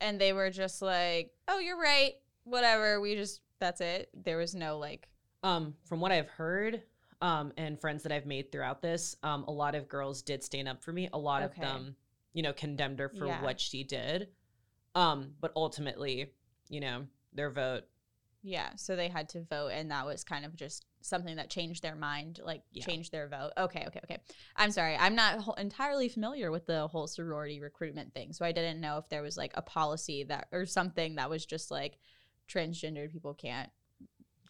And they were just like, "Oh, you're right. Whatever. We just that's it." There was no like um from what i've heard um and friends that i've made throughout this um a lot of girls did stand up for me a lot Okay. of them you know condemned her for Yeah. what she did um but ultimately you know their vote yeah, so they had to vote and that was kind of just something that changed their mind, like Yeah. changed their vote. Okay, okay, okay. I'm sorry. I'm not whole- entirely familiar with the whole sorority recruitment thing. So I didn't know if there was like a policy that or something that was just like transgendered people can't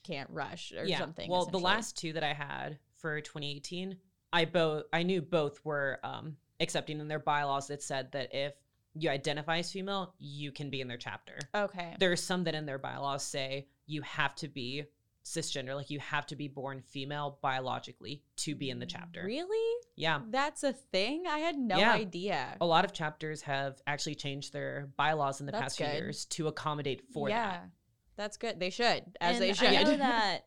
can't rush or yeah something. well the last two that i had for 2018 i both i knew both were um accepting in their bylaws that said that if you identify as female you can be in their chapter Okay. there are some that in their bylaws say you have to be cisgender like you have to be born female biologically to be in the chapter Really? yeah That's a thing? I had no Yeah. idea. a lot of chapters have actually changed their bylaws in the That's past few years to accommodate for yeah. that That's good. They should, as and they should. I know that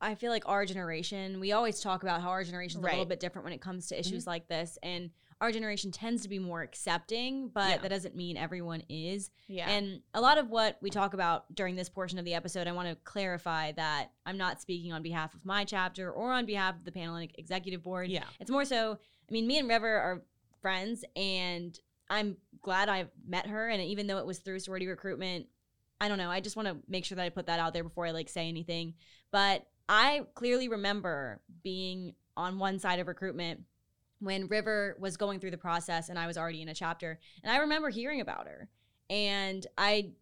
I feel like our generation, we always talk about how our generation is a little Mm-hmm. bit different when it comes to issues like this. And our generation tends to be more accepting, but Yeah. that doesn't mean everyone is. yeah. And a lot of what we talk about during this portion of the episode, I want to clarify that I'm not speaking on behalf of my chapter or on behalf of the Panhellenic Executive Board. yeah It's more so, I mean, me and River are friends, and I'm glad I've met her. And even though it was through sorority recruitment, I don't know. I just want to make sure that I put that out there before I like say anything. But I clearly remember being on one side of recruitment when River was going through the process and I was already in a chapter. And I remember hearing about her. And I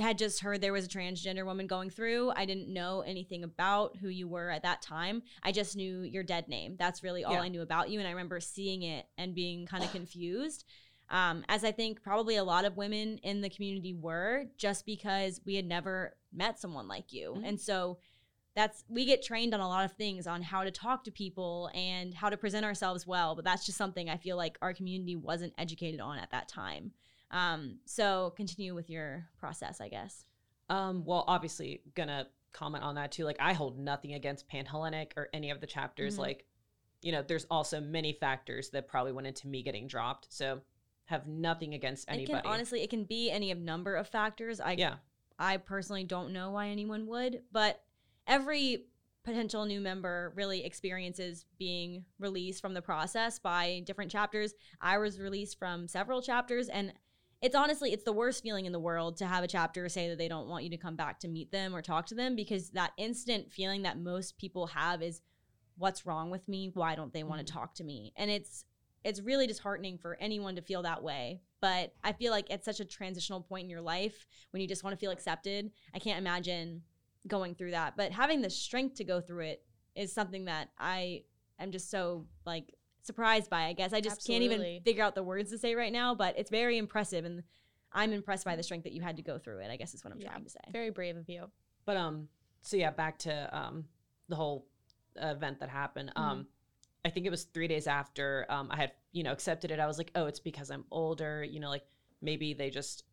had just heard there was a transgender woman going through. I didn't know anything about who you were at that time. I just knew your dead name. That's really all Yeah. I knew about you. And I remember seeing it and being kind of confused. Um, as I think probably a lot of women in the community were, just because we had never met someone like you. Mhm. And so that's we get trained on a lot of things on how to talk to people and how to present ourselves well but that's just something i feel like our community wasn't educated on at that time um, so continue with your process i guess um well obviously gonna comment on that too like i hold nothing against panhellenic or any of the chapters Mhm. like you know there's also many factors that probably went into me getting dropped so have nothing against it anybody can honestly it can be any of number of factors i yeah I personally don't know why anyone would, but every potential new member really experiences being released from the process by different chapters. I was released from several chapters and it's honestly it's the worst feeling in the world to have a chapter say that they don't want you to come back to meet them or talk to them because that instant feeling that most people have is what's wrong with me? Why don't they want to mm-hmm. talk to me? And it's it's really disheartening for anyone to feel that way. But I feel like it's such a transitional point in your life when you just want to feel accepted. I can't imagine going through that. But having the strength to go through it is something that I am just so like surprised by. I guess I just can't even figure out the words to say right now, but it's very impressive and I'm impressed by the strength that you had to go through it. I guess is what I'm Yeah. trying to say. Very brave of you. but um so yeah back to um the whole event that happened um i think it was three days after um i had you know accepted it i was like oh it's because i'm older you know like maybe they just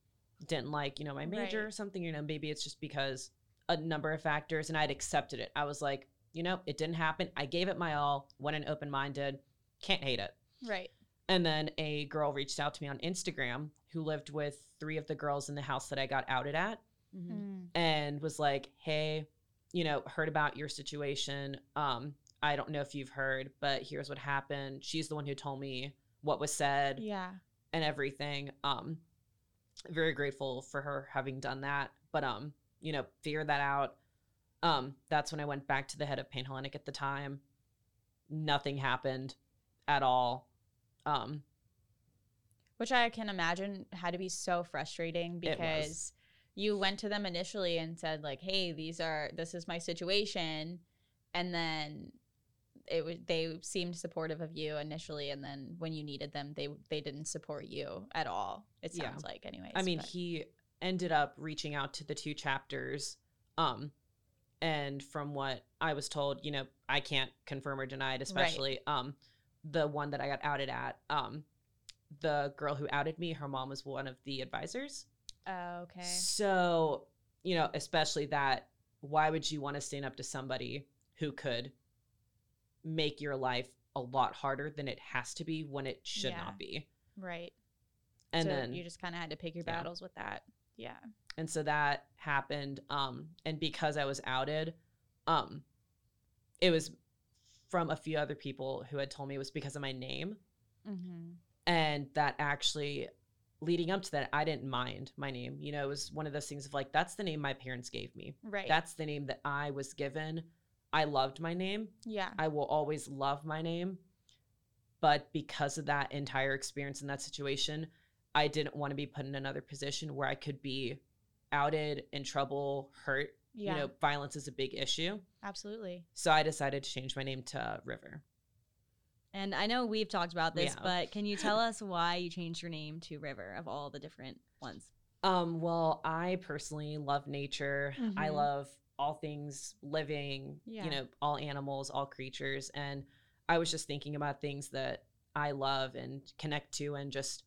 didn't like you know my major or something you know maybe it's just because a number of factors and i'd accepted it i was like you know it didn't happen i gave it my all went in open-minded can't hate it Right. and then a girl reached out to me on instagram who lived with three of the girls in the house that i got outed at Mhm. and was like, "Hey, you know, heard about your situation. Um, I don't know if you've heard, but here's what happened." She's the one who told me what was said Yeah. and everything. Um, very grateful for her having done that. But um, you know, figured that out. Um, that's when I went back to the head of Panhellenic at the time. Nothing happened at all. Um, Which I can imagine had to be so frustrating because you went to them initially and said like, "Hey, these are this is my situation," and then it was they seemed supportive of you initially, and then when you needed them, they they didn't support you at all. It Yeah. sounds like, anyways. I mean, but- he ended up reaching out to the two chapters. Um, and from what I was told, you know, I can't confirm or deny it, especially um, the one that I got outed at. Um, the girl who outed me, her mom was one of the advisors. Oh, okay, So, you know, especially that, why would you want to stand up to somebody who could make your life a lot harder than it has to be when it should Yeah. not be? right. And so then you just kind of had to pick your Yeah. battles with that. Yeah. and so that happened um and because i was outed um it was from a few other people who had told me it was because of my name Mm-hmm. and that actually leading up to that i didn't mind my name you know it was one of those things of like that's the name my parents gave me Right. that's the name that i was given i loved my name yeah. i will always love my name but because of that entire experience in that situation i didn't want to be put in another position where i could be outed in trouble hurt yeah. you know violence is a big issue absolutely. so i decided to change my name to river And I know we've talked about this, Yeah. but can you tell us why you changed your name to River of all the different ones? um well i personally love nature i Mhm. love all things living Yeah. you know all animals all creatures. And i was just thinking about things that i love and connect to and just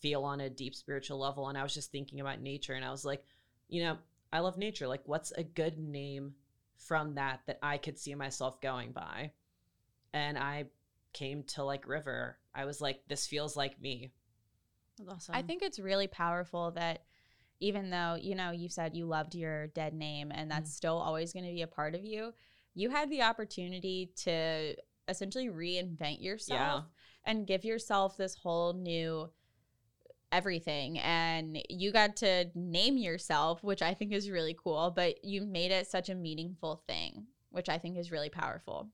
feel on a deep spiritual level. And i was just thinking about nature and i was like you know i love nature. Like what's a good name from that that i could see myself going by? And i came to like river. I was like this feels like me. That's awesome. I think it's really powerful that even though, you know, you said you loved your dead name and that's mm-hmm. still always going to be a part of you, you had the opportunity to essentially reinvent yourself and give yourself this whole new everything and you got to name yourself which i think is really cool but you made it such a meaningful thing which i think is really powerful.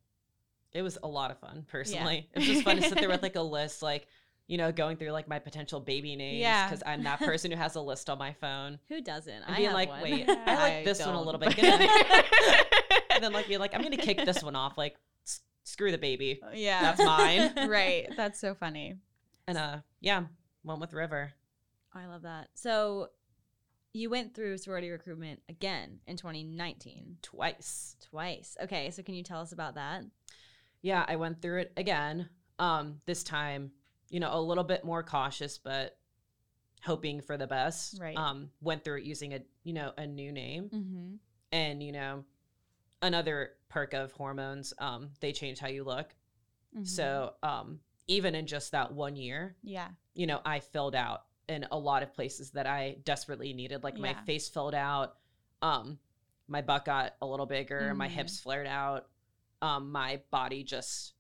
It was a lot of fun personally. It was just fun to sit there with like a list like you know going through like my potential baby names Yeah. because i'm that person who has a list on my phone Who doesn't? and I being have like one. wait i like I this one a little bit and then like being like i'm gonna kick this one off like s- screw the baby yeah that's mine right that's so funny and uh yeah went with river I love that. So you went through sorority recruitment again in 2019, twice twice. Okay, so can you tell us about that? yeah i went through it again um this time you know a little bit more cautious but hoping for the best Right. um went through it using a you know a new name mm-hmm. and you know another perk of hormones um they change how you look Mm-hmm. so um even in just that one year yeah you know i filled out in a lot of places that i desperately needed like my Yeah. face filled out um my butt got a little bigger my Mhm. hips flared out um my body just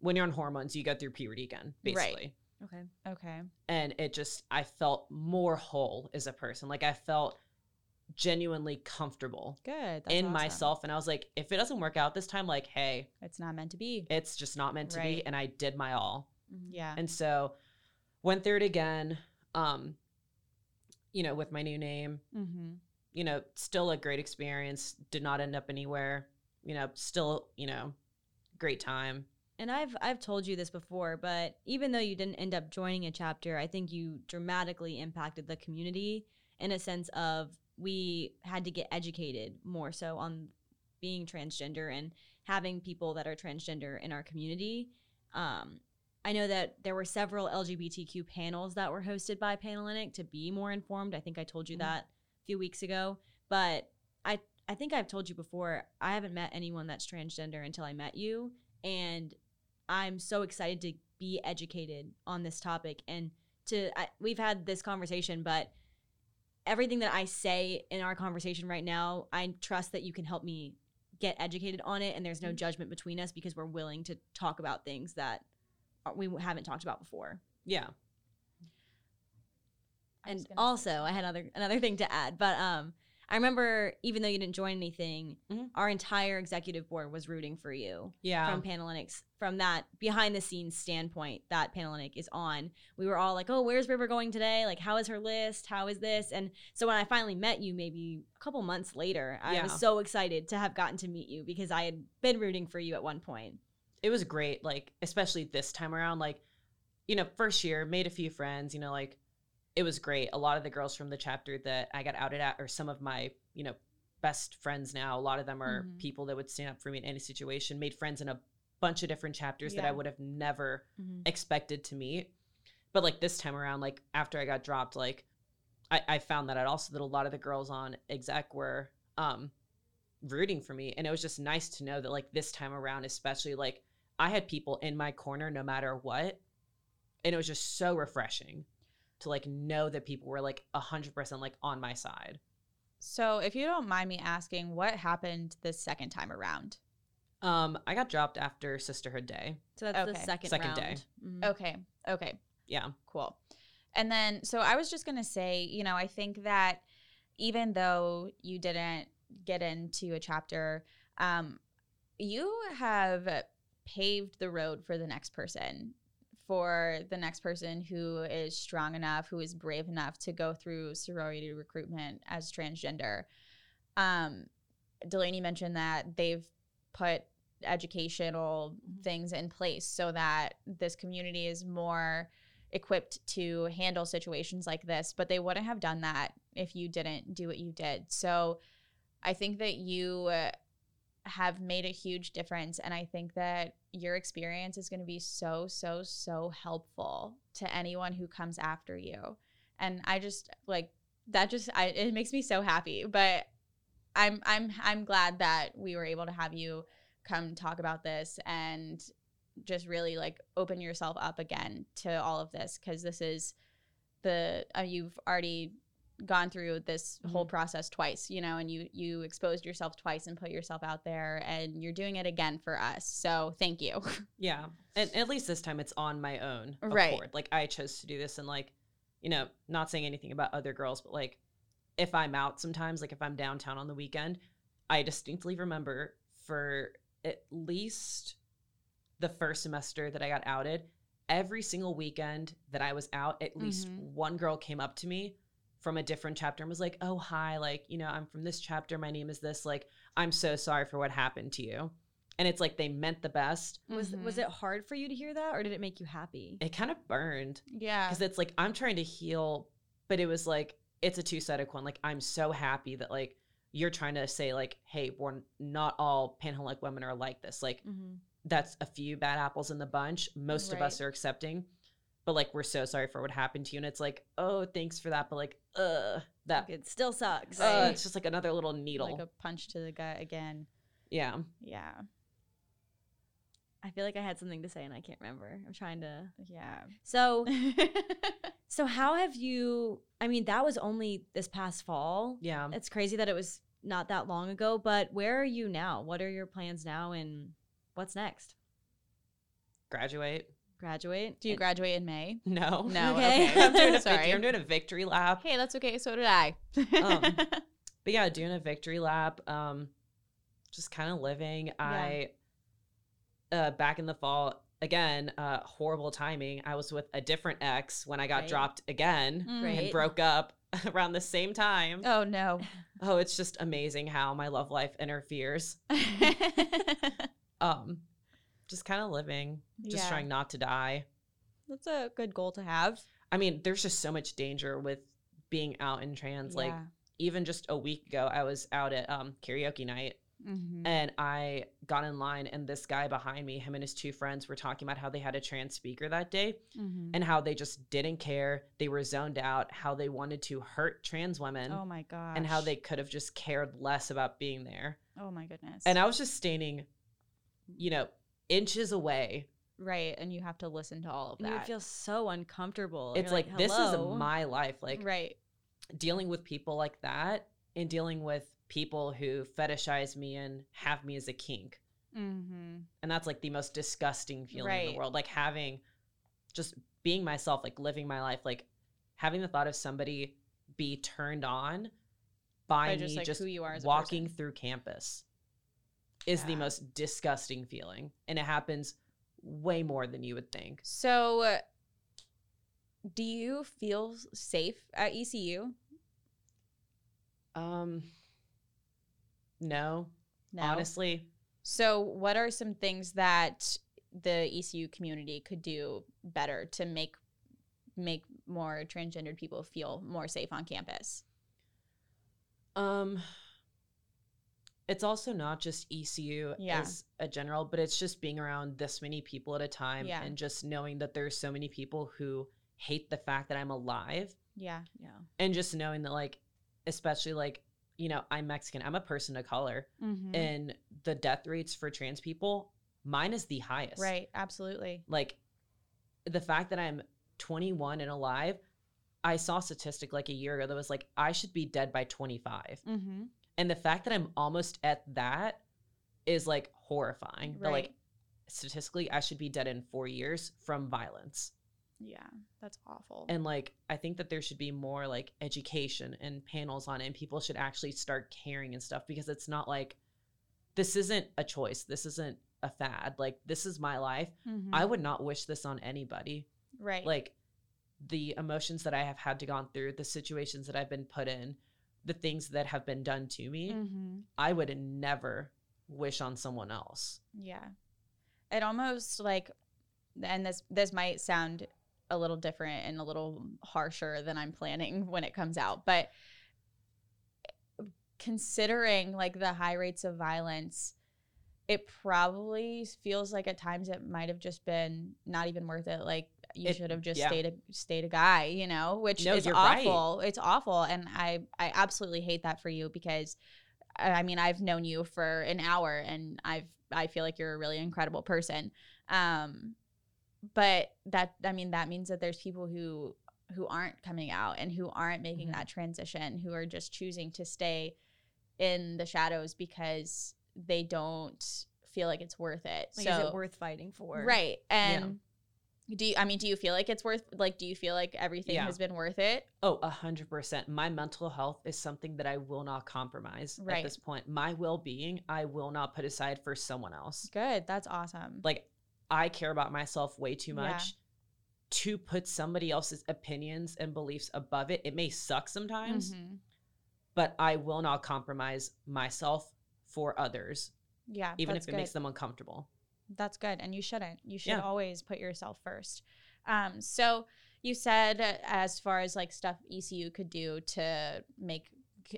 when you're on hormones you go through puberty again basically. Right. Okay. okay. And it just i felt more whole as a person. Like i felt genuinely comfortable good. In awesome. myself. And i was like if it doesn't work out this time like hey it's not meant to be. it's just not meant to Right. be and i did my all. Yeah. And so went through it again um you know with my new name. Mm-hmm. you know still a great experience. Did not end up anywhere. You know still you know great time And I've I've told you this before, but even though you didn't end up joining a chapter, I think you dramatically impacted the community in a sense of we had to get educated more so on being transgender and having people that are transgender in our community. Um, I know that there were several LGBTQ panels that were hosted by Panhellenic to be more informed. I think I told you Mhm. that a few weeks ago, but I I think I've told you before. I haven't met anyone that's transgender until I met you, and I'm so excited to be educated on this topic and to I, we've had this conversation, but everything that I say in our conversation right now, I trust that you can help me get educated on it, and there's no judgment between us because we're willing to talk about things that we haven't talked about before. yeah. I And gonna say also, I had another another thing to add, but um, I remember even though you didn't join anything, Mhm. our entire executive board was rooting for you Yeah. from Panhellenics from that behind the scenes standpoint that Panhellenic is on. We were all like, "Oh, where's River going today? Like, how is her list? How is this?" And so when I finally met you, maybe a couple months later, I Yeah. was so excited to have gotten to meet you because I had been rooting for you at one point. it was great like especially this time around like you know first year made a few friends you know like it was great. A lot of the girls from the chapter that i got outed at are some of my you know best friends now. A lot of them are Mhm. people that would stand up for me in any situation made friends in a bunch of different chapters that i would have never Mm-hmm. expected to meet. But like this time around like after i got dropped like i, I found that out also that a lot of the girls on exec were um rooting for me. And it was just nice to know that like this time around especially like i had people in my corner no matter what. And it was just so refreshing to like know that people were like 100% like on my side So, if you don't mind me asking, what happened the second time around? um i got dropped after sisterhood day So that's the second, Second round. day. Mhm. Okay. Okay. yeah Cool. And then, so I was just going to say, you know, I think that even though you didn't get into a chapter, um, you have paved the road for the next person, for the next person who is strong enough, who is brave enough to go through sorority recruitment as transgender. Um, Delaney mentioned that they've put educational Mhm. things in place so that this community is more equipped to handle situations like this, but they wouldn't have done that if you didn't do what you did. So I think that you uh, have made a huge difference. And I think that your experience is going to be so, so, so helpful to anyone who comes after you. And I just like that just I it makes me so happy. But I'm I'm I'm glad that we were able to have you come talk about this and just really like open yourself up again to all of this because this is the uh, you've already gone through this whole process twice you know and you you exposed yourself twice and put yourself out there and you're doing it again for us so thank you Yeah. And at least this time it's on my own accord. Right. Like I chose to do this and like, you know, not saying anything about other girls, but like if I'm out sometimes, like if I'm downtown on the weekend, I distinctly remember for at least the first semester that I got outed, every single weekend that I was out, at least Mhm. one girl came up to me from a different chapter and was like, "Oh, hi, like, you know, I'm from this chapter. My name is this. Like, I'm so sorry for what happened to you." And it's like they meant the best. Was was Mhm. it hard for you to hear that, or did it make you happy? It kind of burned yeah because it's like I'm trying to heal, but it was like it's a two sided coin. Like I'm so happy that like you're trying to say like, hey, we're not all panhellenic women are like this. Like Mm-hmm. that's a few bad apples in the bunch. Most of us are accepting, but like we're so sorry for what happened to you. And it's like, oh, thanks for that, but like, uh, that It still sucks. uh, Right. it's just like another little needle. like a punch to the gut again yeah, yeah I feel like I had something to say and I can't remember. I'm trying to. yeah So, so how have you? I mean, that was only this past fall. yeah. It's crazy that it was not that long ago. But where are you now? What are your plans now, and what's next? Graduate? Graduate? do you graduate in may No, No, Okay. okay. I'm doing a Sorry. victory. I'm doing a victory lap. hey that's okay so did i Um, but yeah, doing a victory lap, um, just kind of living. I uh back in the fall again, uh horrible timing. I was with a different ex when I got Right. dropped again Mm. Right. and broke up around the same time. oh no Oh, it's just amazing how my love life interferes. Um just kind of living, just Yeah. trying not to die. that's a good goal to have I mean, there's just so much danger with being out in trans. Like even just a week ago, I was out at um karaoke night Mhm. and I got in line, and this guy behind me, him and his two friends, were talking about how they had a trans speaker that day Mhm. and how they just didn't care. They were zoned out, how they wanted to hurt trans women, oh my gosh and how they could have just cared less about being there. oh my goodness And I was just standing, you know, inches away. right and you have to listen to all of And that you feel so uncomfortable. It's You're like, this is my life. Like right dealing with people like that and dealing with people who fetishize me and have me as a kink. mm-hmm. and that's like the most disgusting feeling in the world like having just being myself like living my life like having the thought of somebody be turned on by, By just, me like, just who you are walking person. through campus is the most disgusting feeling and it happens way more than you would think So, uh, do you feel safe at ECU? um no, No. honestly So, what are some things that the ECU community could do better to make make more transgendered people feel more safe on campus? Um, it's also not just ECU Yeah. as a general, but it's just being around this many people at a time Yeah. and just knowing that there's so many people who hate the fact that I'm alive Yeah. Yeah. and just knowing that like especially like you know, I'm Mexican. I'm a person of color Mm-hmm. and the death rates for trans people, mine is the highest. Right. Absolutely. Like the fact that I'm 21 and alive, I saw a statistic like a year ago that was like I should be dead by 25. Mm-hmm. And the fact that I'm almost at that is like horrifying. That like statistically I should be dead in 4 years from violence. Yeah. That's awful. And like I think that there should be more like education and panels on it and people should actually start caring and stuff because it's not like this isn't a choice. This isn't a fad. Like this is my life. Mhm. I would not wish this on anybody. right. Like the emotions that I have had to gone through, the situations that I've been put in, the things that have been done to me, mm-hmm. I would never wish on someone else. Yeah. It almost like and this this might sound a little different and a little harsher than I'm planning when it comes out, but considering like the high rates of violence, it probably feels like at times it might have just been not even worth it. Like you It- should have just yeah. stayed a stayed a guy, you know, which No, is you're right. awful. It's awful, and I I absolutely hate that for you because I mean I've known you for an hour, and I've I feel like you're a really incredible person. Um, but that I mean that means that there's people who who aren't coming out and who aren't making Mhm. that transition, who are just choosing to stay in the shadows because they don't feel like it's worth it. Like, so is it worth fighting for? right and. Do you, I mean, do you feel like it's worth, like, do you feel like everything Yeah. has been worth it? Oh, a hundred percent. My mental health is something that I will not compromise Right. at this point. My well being, I will not put aside for someone else. Good. That's awesome. Like, I care about myself way too Yeah. much to put somebody else's opinions and beliefs above it. It may suck sometimes, Mhm. but I will not compromise myself for others, Yeah. even if it good. makes them uncomfortable. That's good. And you shouldn't. You should Yeah. always put yourself first. Um, so you said uh, as far as like stuff ECU could do to make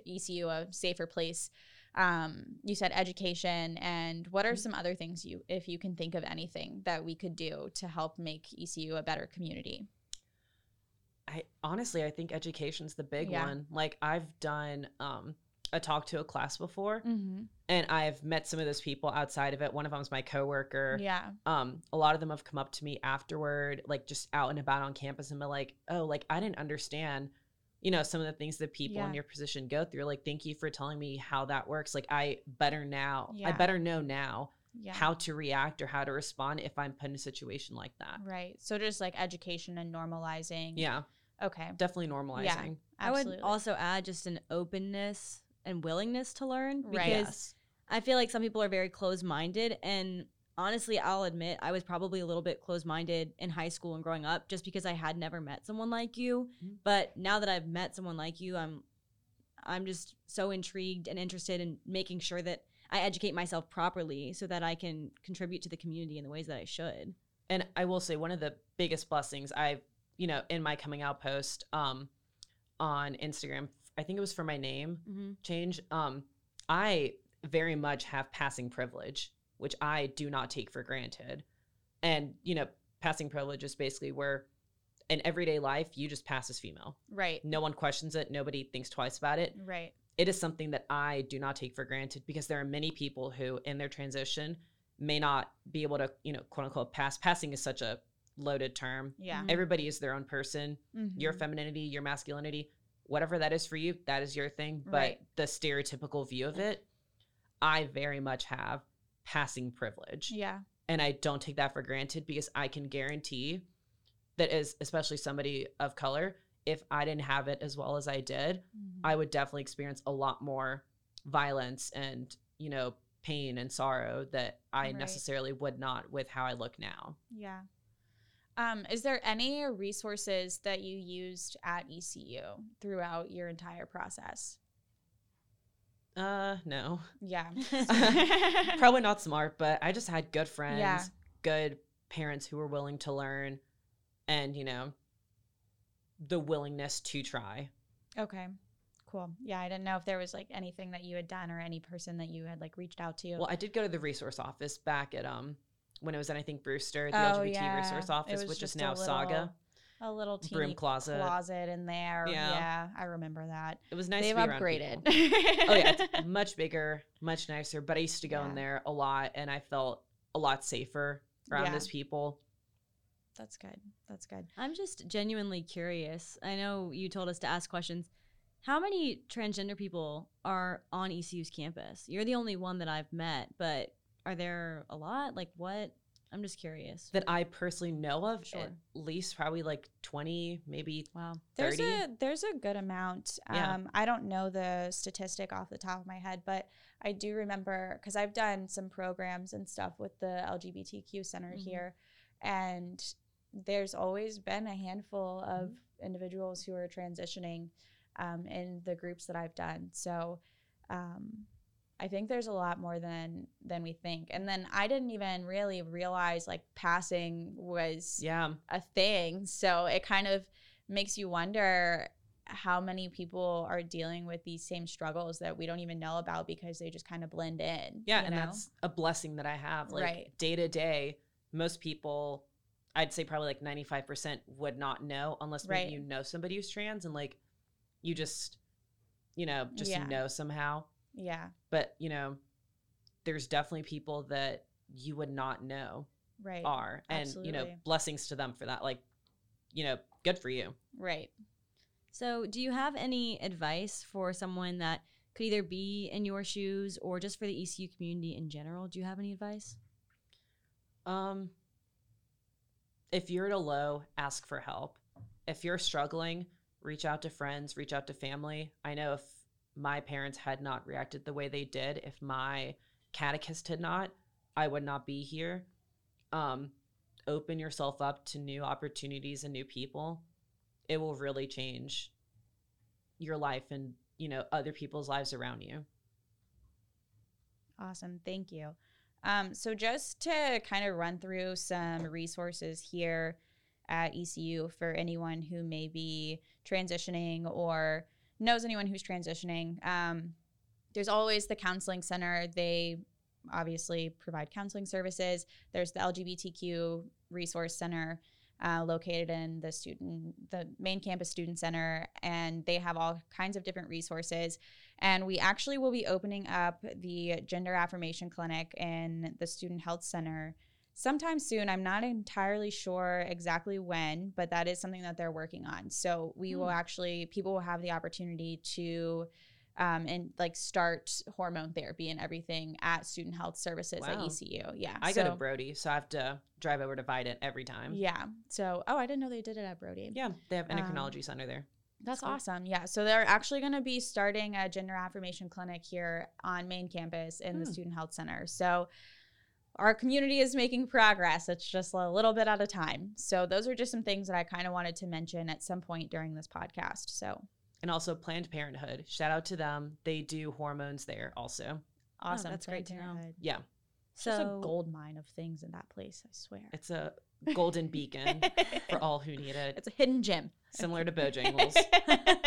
ECU a safer place, um, you said education. And what are Mhm. some other things you, if you can think of anything that we could do to help make ECU a better community? I honestly, I think education's the big Yeah. one. Like, I've done um, a talk to a class before, Mm-hmm. and I've met some of those people outside of it. One of them's my coworker. Yeah. um a lot of them have come up to me afterward like just out and about on campus and been like oh like i didn't understand you know some of the things that people Yeah. in your position go through like thank you for telling me how that works like i better now i better know now Yeah. how to react or how to respond if i'm put in a situation like that Right. So just like education and normalizing. yeah Okay. definitely normalizing I would also add just an openness and willingness to learn because Right. yes I feel like some people are very closed minded. And honestly, I'll admit I was probably a little bit closed minded in high school and growing up just because I had never met someone like you. Mhm. But now that I've met someone like you, I'm I'm just so intrigued and interested in making sure that I educate myself properly so that I can contribute to the community in the ways that I should. and i will say one of the biggest blessings i've you know in my coming out post um on instagram i think it was for my name Mm-hmm. change um i very much have passing privilege which i do not take for granted and you know passing privilege is basically where in everyday life you just pass as female Right. no one questions it nobody thinks twice about it Right. it is something that i do not take for granted because there are many people who in their transition may not be able to you know quote unquote pass passing is such a loaded term Yeah. Everybody is their own person your Mhm. femininity, your masculinity, whatever that is for you, that is your thing. But Right. the stereotypical view of it, I very much have passing privilege. Yeah. And I don't take that for granted because I can guarantee that as especially somebody of color, if I didn't have it as well as I did, mm-hmm. I would definitely experience a lot more violence and, you know, pain and sorrow that I Right. necessarily would not with how I look now. Yeah. Um, is there any resources that you used at ECU throughout your entire process? Uh, no. Yeah. Probably not smart, but I just had good friends, Yeah. good parents who were willing to learn and, you know, the willingness to try. Okay. Cool. Yeah, I didn't know if there was like anything that you had done or any person that you had like reached out to. Well, I did go to the resource office back at um when it was at I think Brewster, the Oh, LGBT yeah. resource office, which is just a now Saga. a little teeny Broom closet. closet in there. Yeah. Yeah, I remember that. It was nice They've to be upgraded. oh yeah, it's much bigger, much nicer. But I used to go Yeah. in there a lot, and I felt a lot safer around Yeah. those people. That's good. That's good. I'm just genuinely curious. I know you told us to ask questions. How many transgender people are on ECU's campus? You're the only one that I've met, but are there a lot? Like what? I'm just curious. That I personally know of, Sure. at least probably like twenty, maybe Wow. There's 30? a there's a good amount. Yeah. Um, I don't know the statistic off the top of my head, but I do remember because I've done some programs and stuff with the LGBTQ Center Mhm. here, and there's always been a handful of Mm-hmm. individuals who are transitioning um, in the groups that I've done. So um, I think there's a lot more than than we think. And then I didn't even really realize like passing was yeah. a thing. So it kind of makes you wonder how many people are dealing with these same struggles that we don't even know about because they just kind of blend in. Yeah, and know? that's a blessing that I have. Like Right. day to day, most people, I'd say probably like ninety five percent would not know unless maybe Right. you know somebody who's trans and like you just, you know, just Yeah. know somehow. Yeah, But you know, there's definitely people that you would not know right, are, and you know, blessings to them for that. Like, you know, good for you. right. So, do you have any advice for someone that could either be in your shoes or just for the ECU community in general? Do you have any advice? Um, if you're at a low, ask for help. If you're struggling, reach out to friends, reach out to family. I know if my parents had not reacted the way they did, if my catechist had not, I would not be here. Um, open yourself up to new opportunities and new people. It will really change your life and, you know, other people's lives around you. Awesome. Thank you. Um, so, just to kind of run through some resources here at ECU for anyone who may be transitioning or knows anyone who's transitioning, um, there's always the Counseling Center. They obviously provide counseling services. There's the LGBTQ Resource Center. Uh, located in the student, the main campus student center, and they have all kinds of different resources. And we actually will be opening up the Gender Affirmation Clinic in the Student Health Center sometime soon. I'm not entirely sure exactly when, but that is something that they're working on. So we will Hmm. actually, people will have the opportunity to. Um, and like start hormone therapy and everything at student health services at ECU. Yeah. I go to Brody, so I have to drive over to Vidant every time. Yeah. So, oh, I didn't know they did it at Brody. Yeah, they have Um, endocrinology center there. That's cool. awesome. Yeah. So they're actually going to be starting a gender affirmation clinic here on main campus in the Hmm. Student Health Center. So our community is making progress. It's just a little bit at a time. So those are just some things that I kind of wanted to mention at some point during this podcast. So and also Planned Parenthood. Shout out to them. They do hormones there also. awesome. that's Planned great to know. Yeah, So It's just a So- gold mine of things in that place, I swear. it's a golden beacon for all who need it. It's a hidden gem. Similar to Bojangles.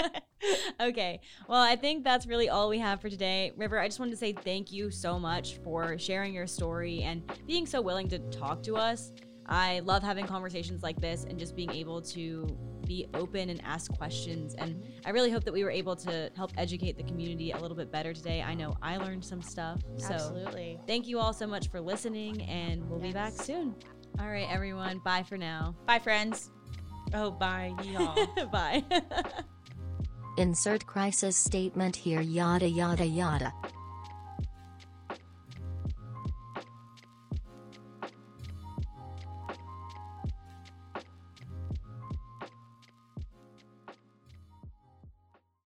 okay. Well, I think that's really all we have for today. River, I just wanted to say thank you so much for sharing your story and being so willing to talk to us. I love having conversations like this and just being able to be open and ask questions. And I really hope that we were able to help educate the community a little bit better today. I know I learned some stuff. So Absolutely. thank you all so much for listening, and we'll be back soon. All right, everyone. Bye for now. Bye, friends. oh, bye. y'all. bye. Insert crisis statement here yada yada yada.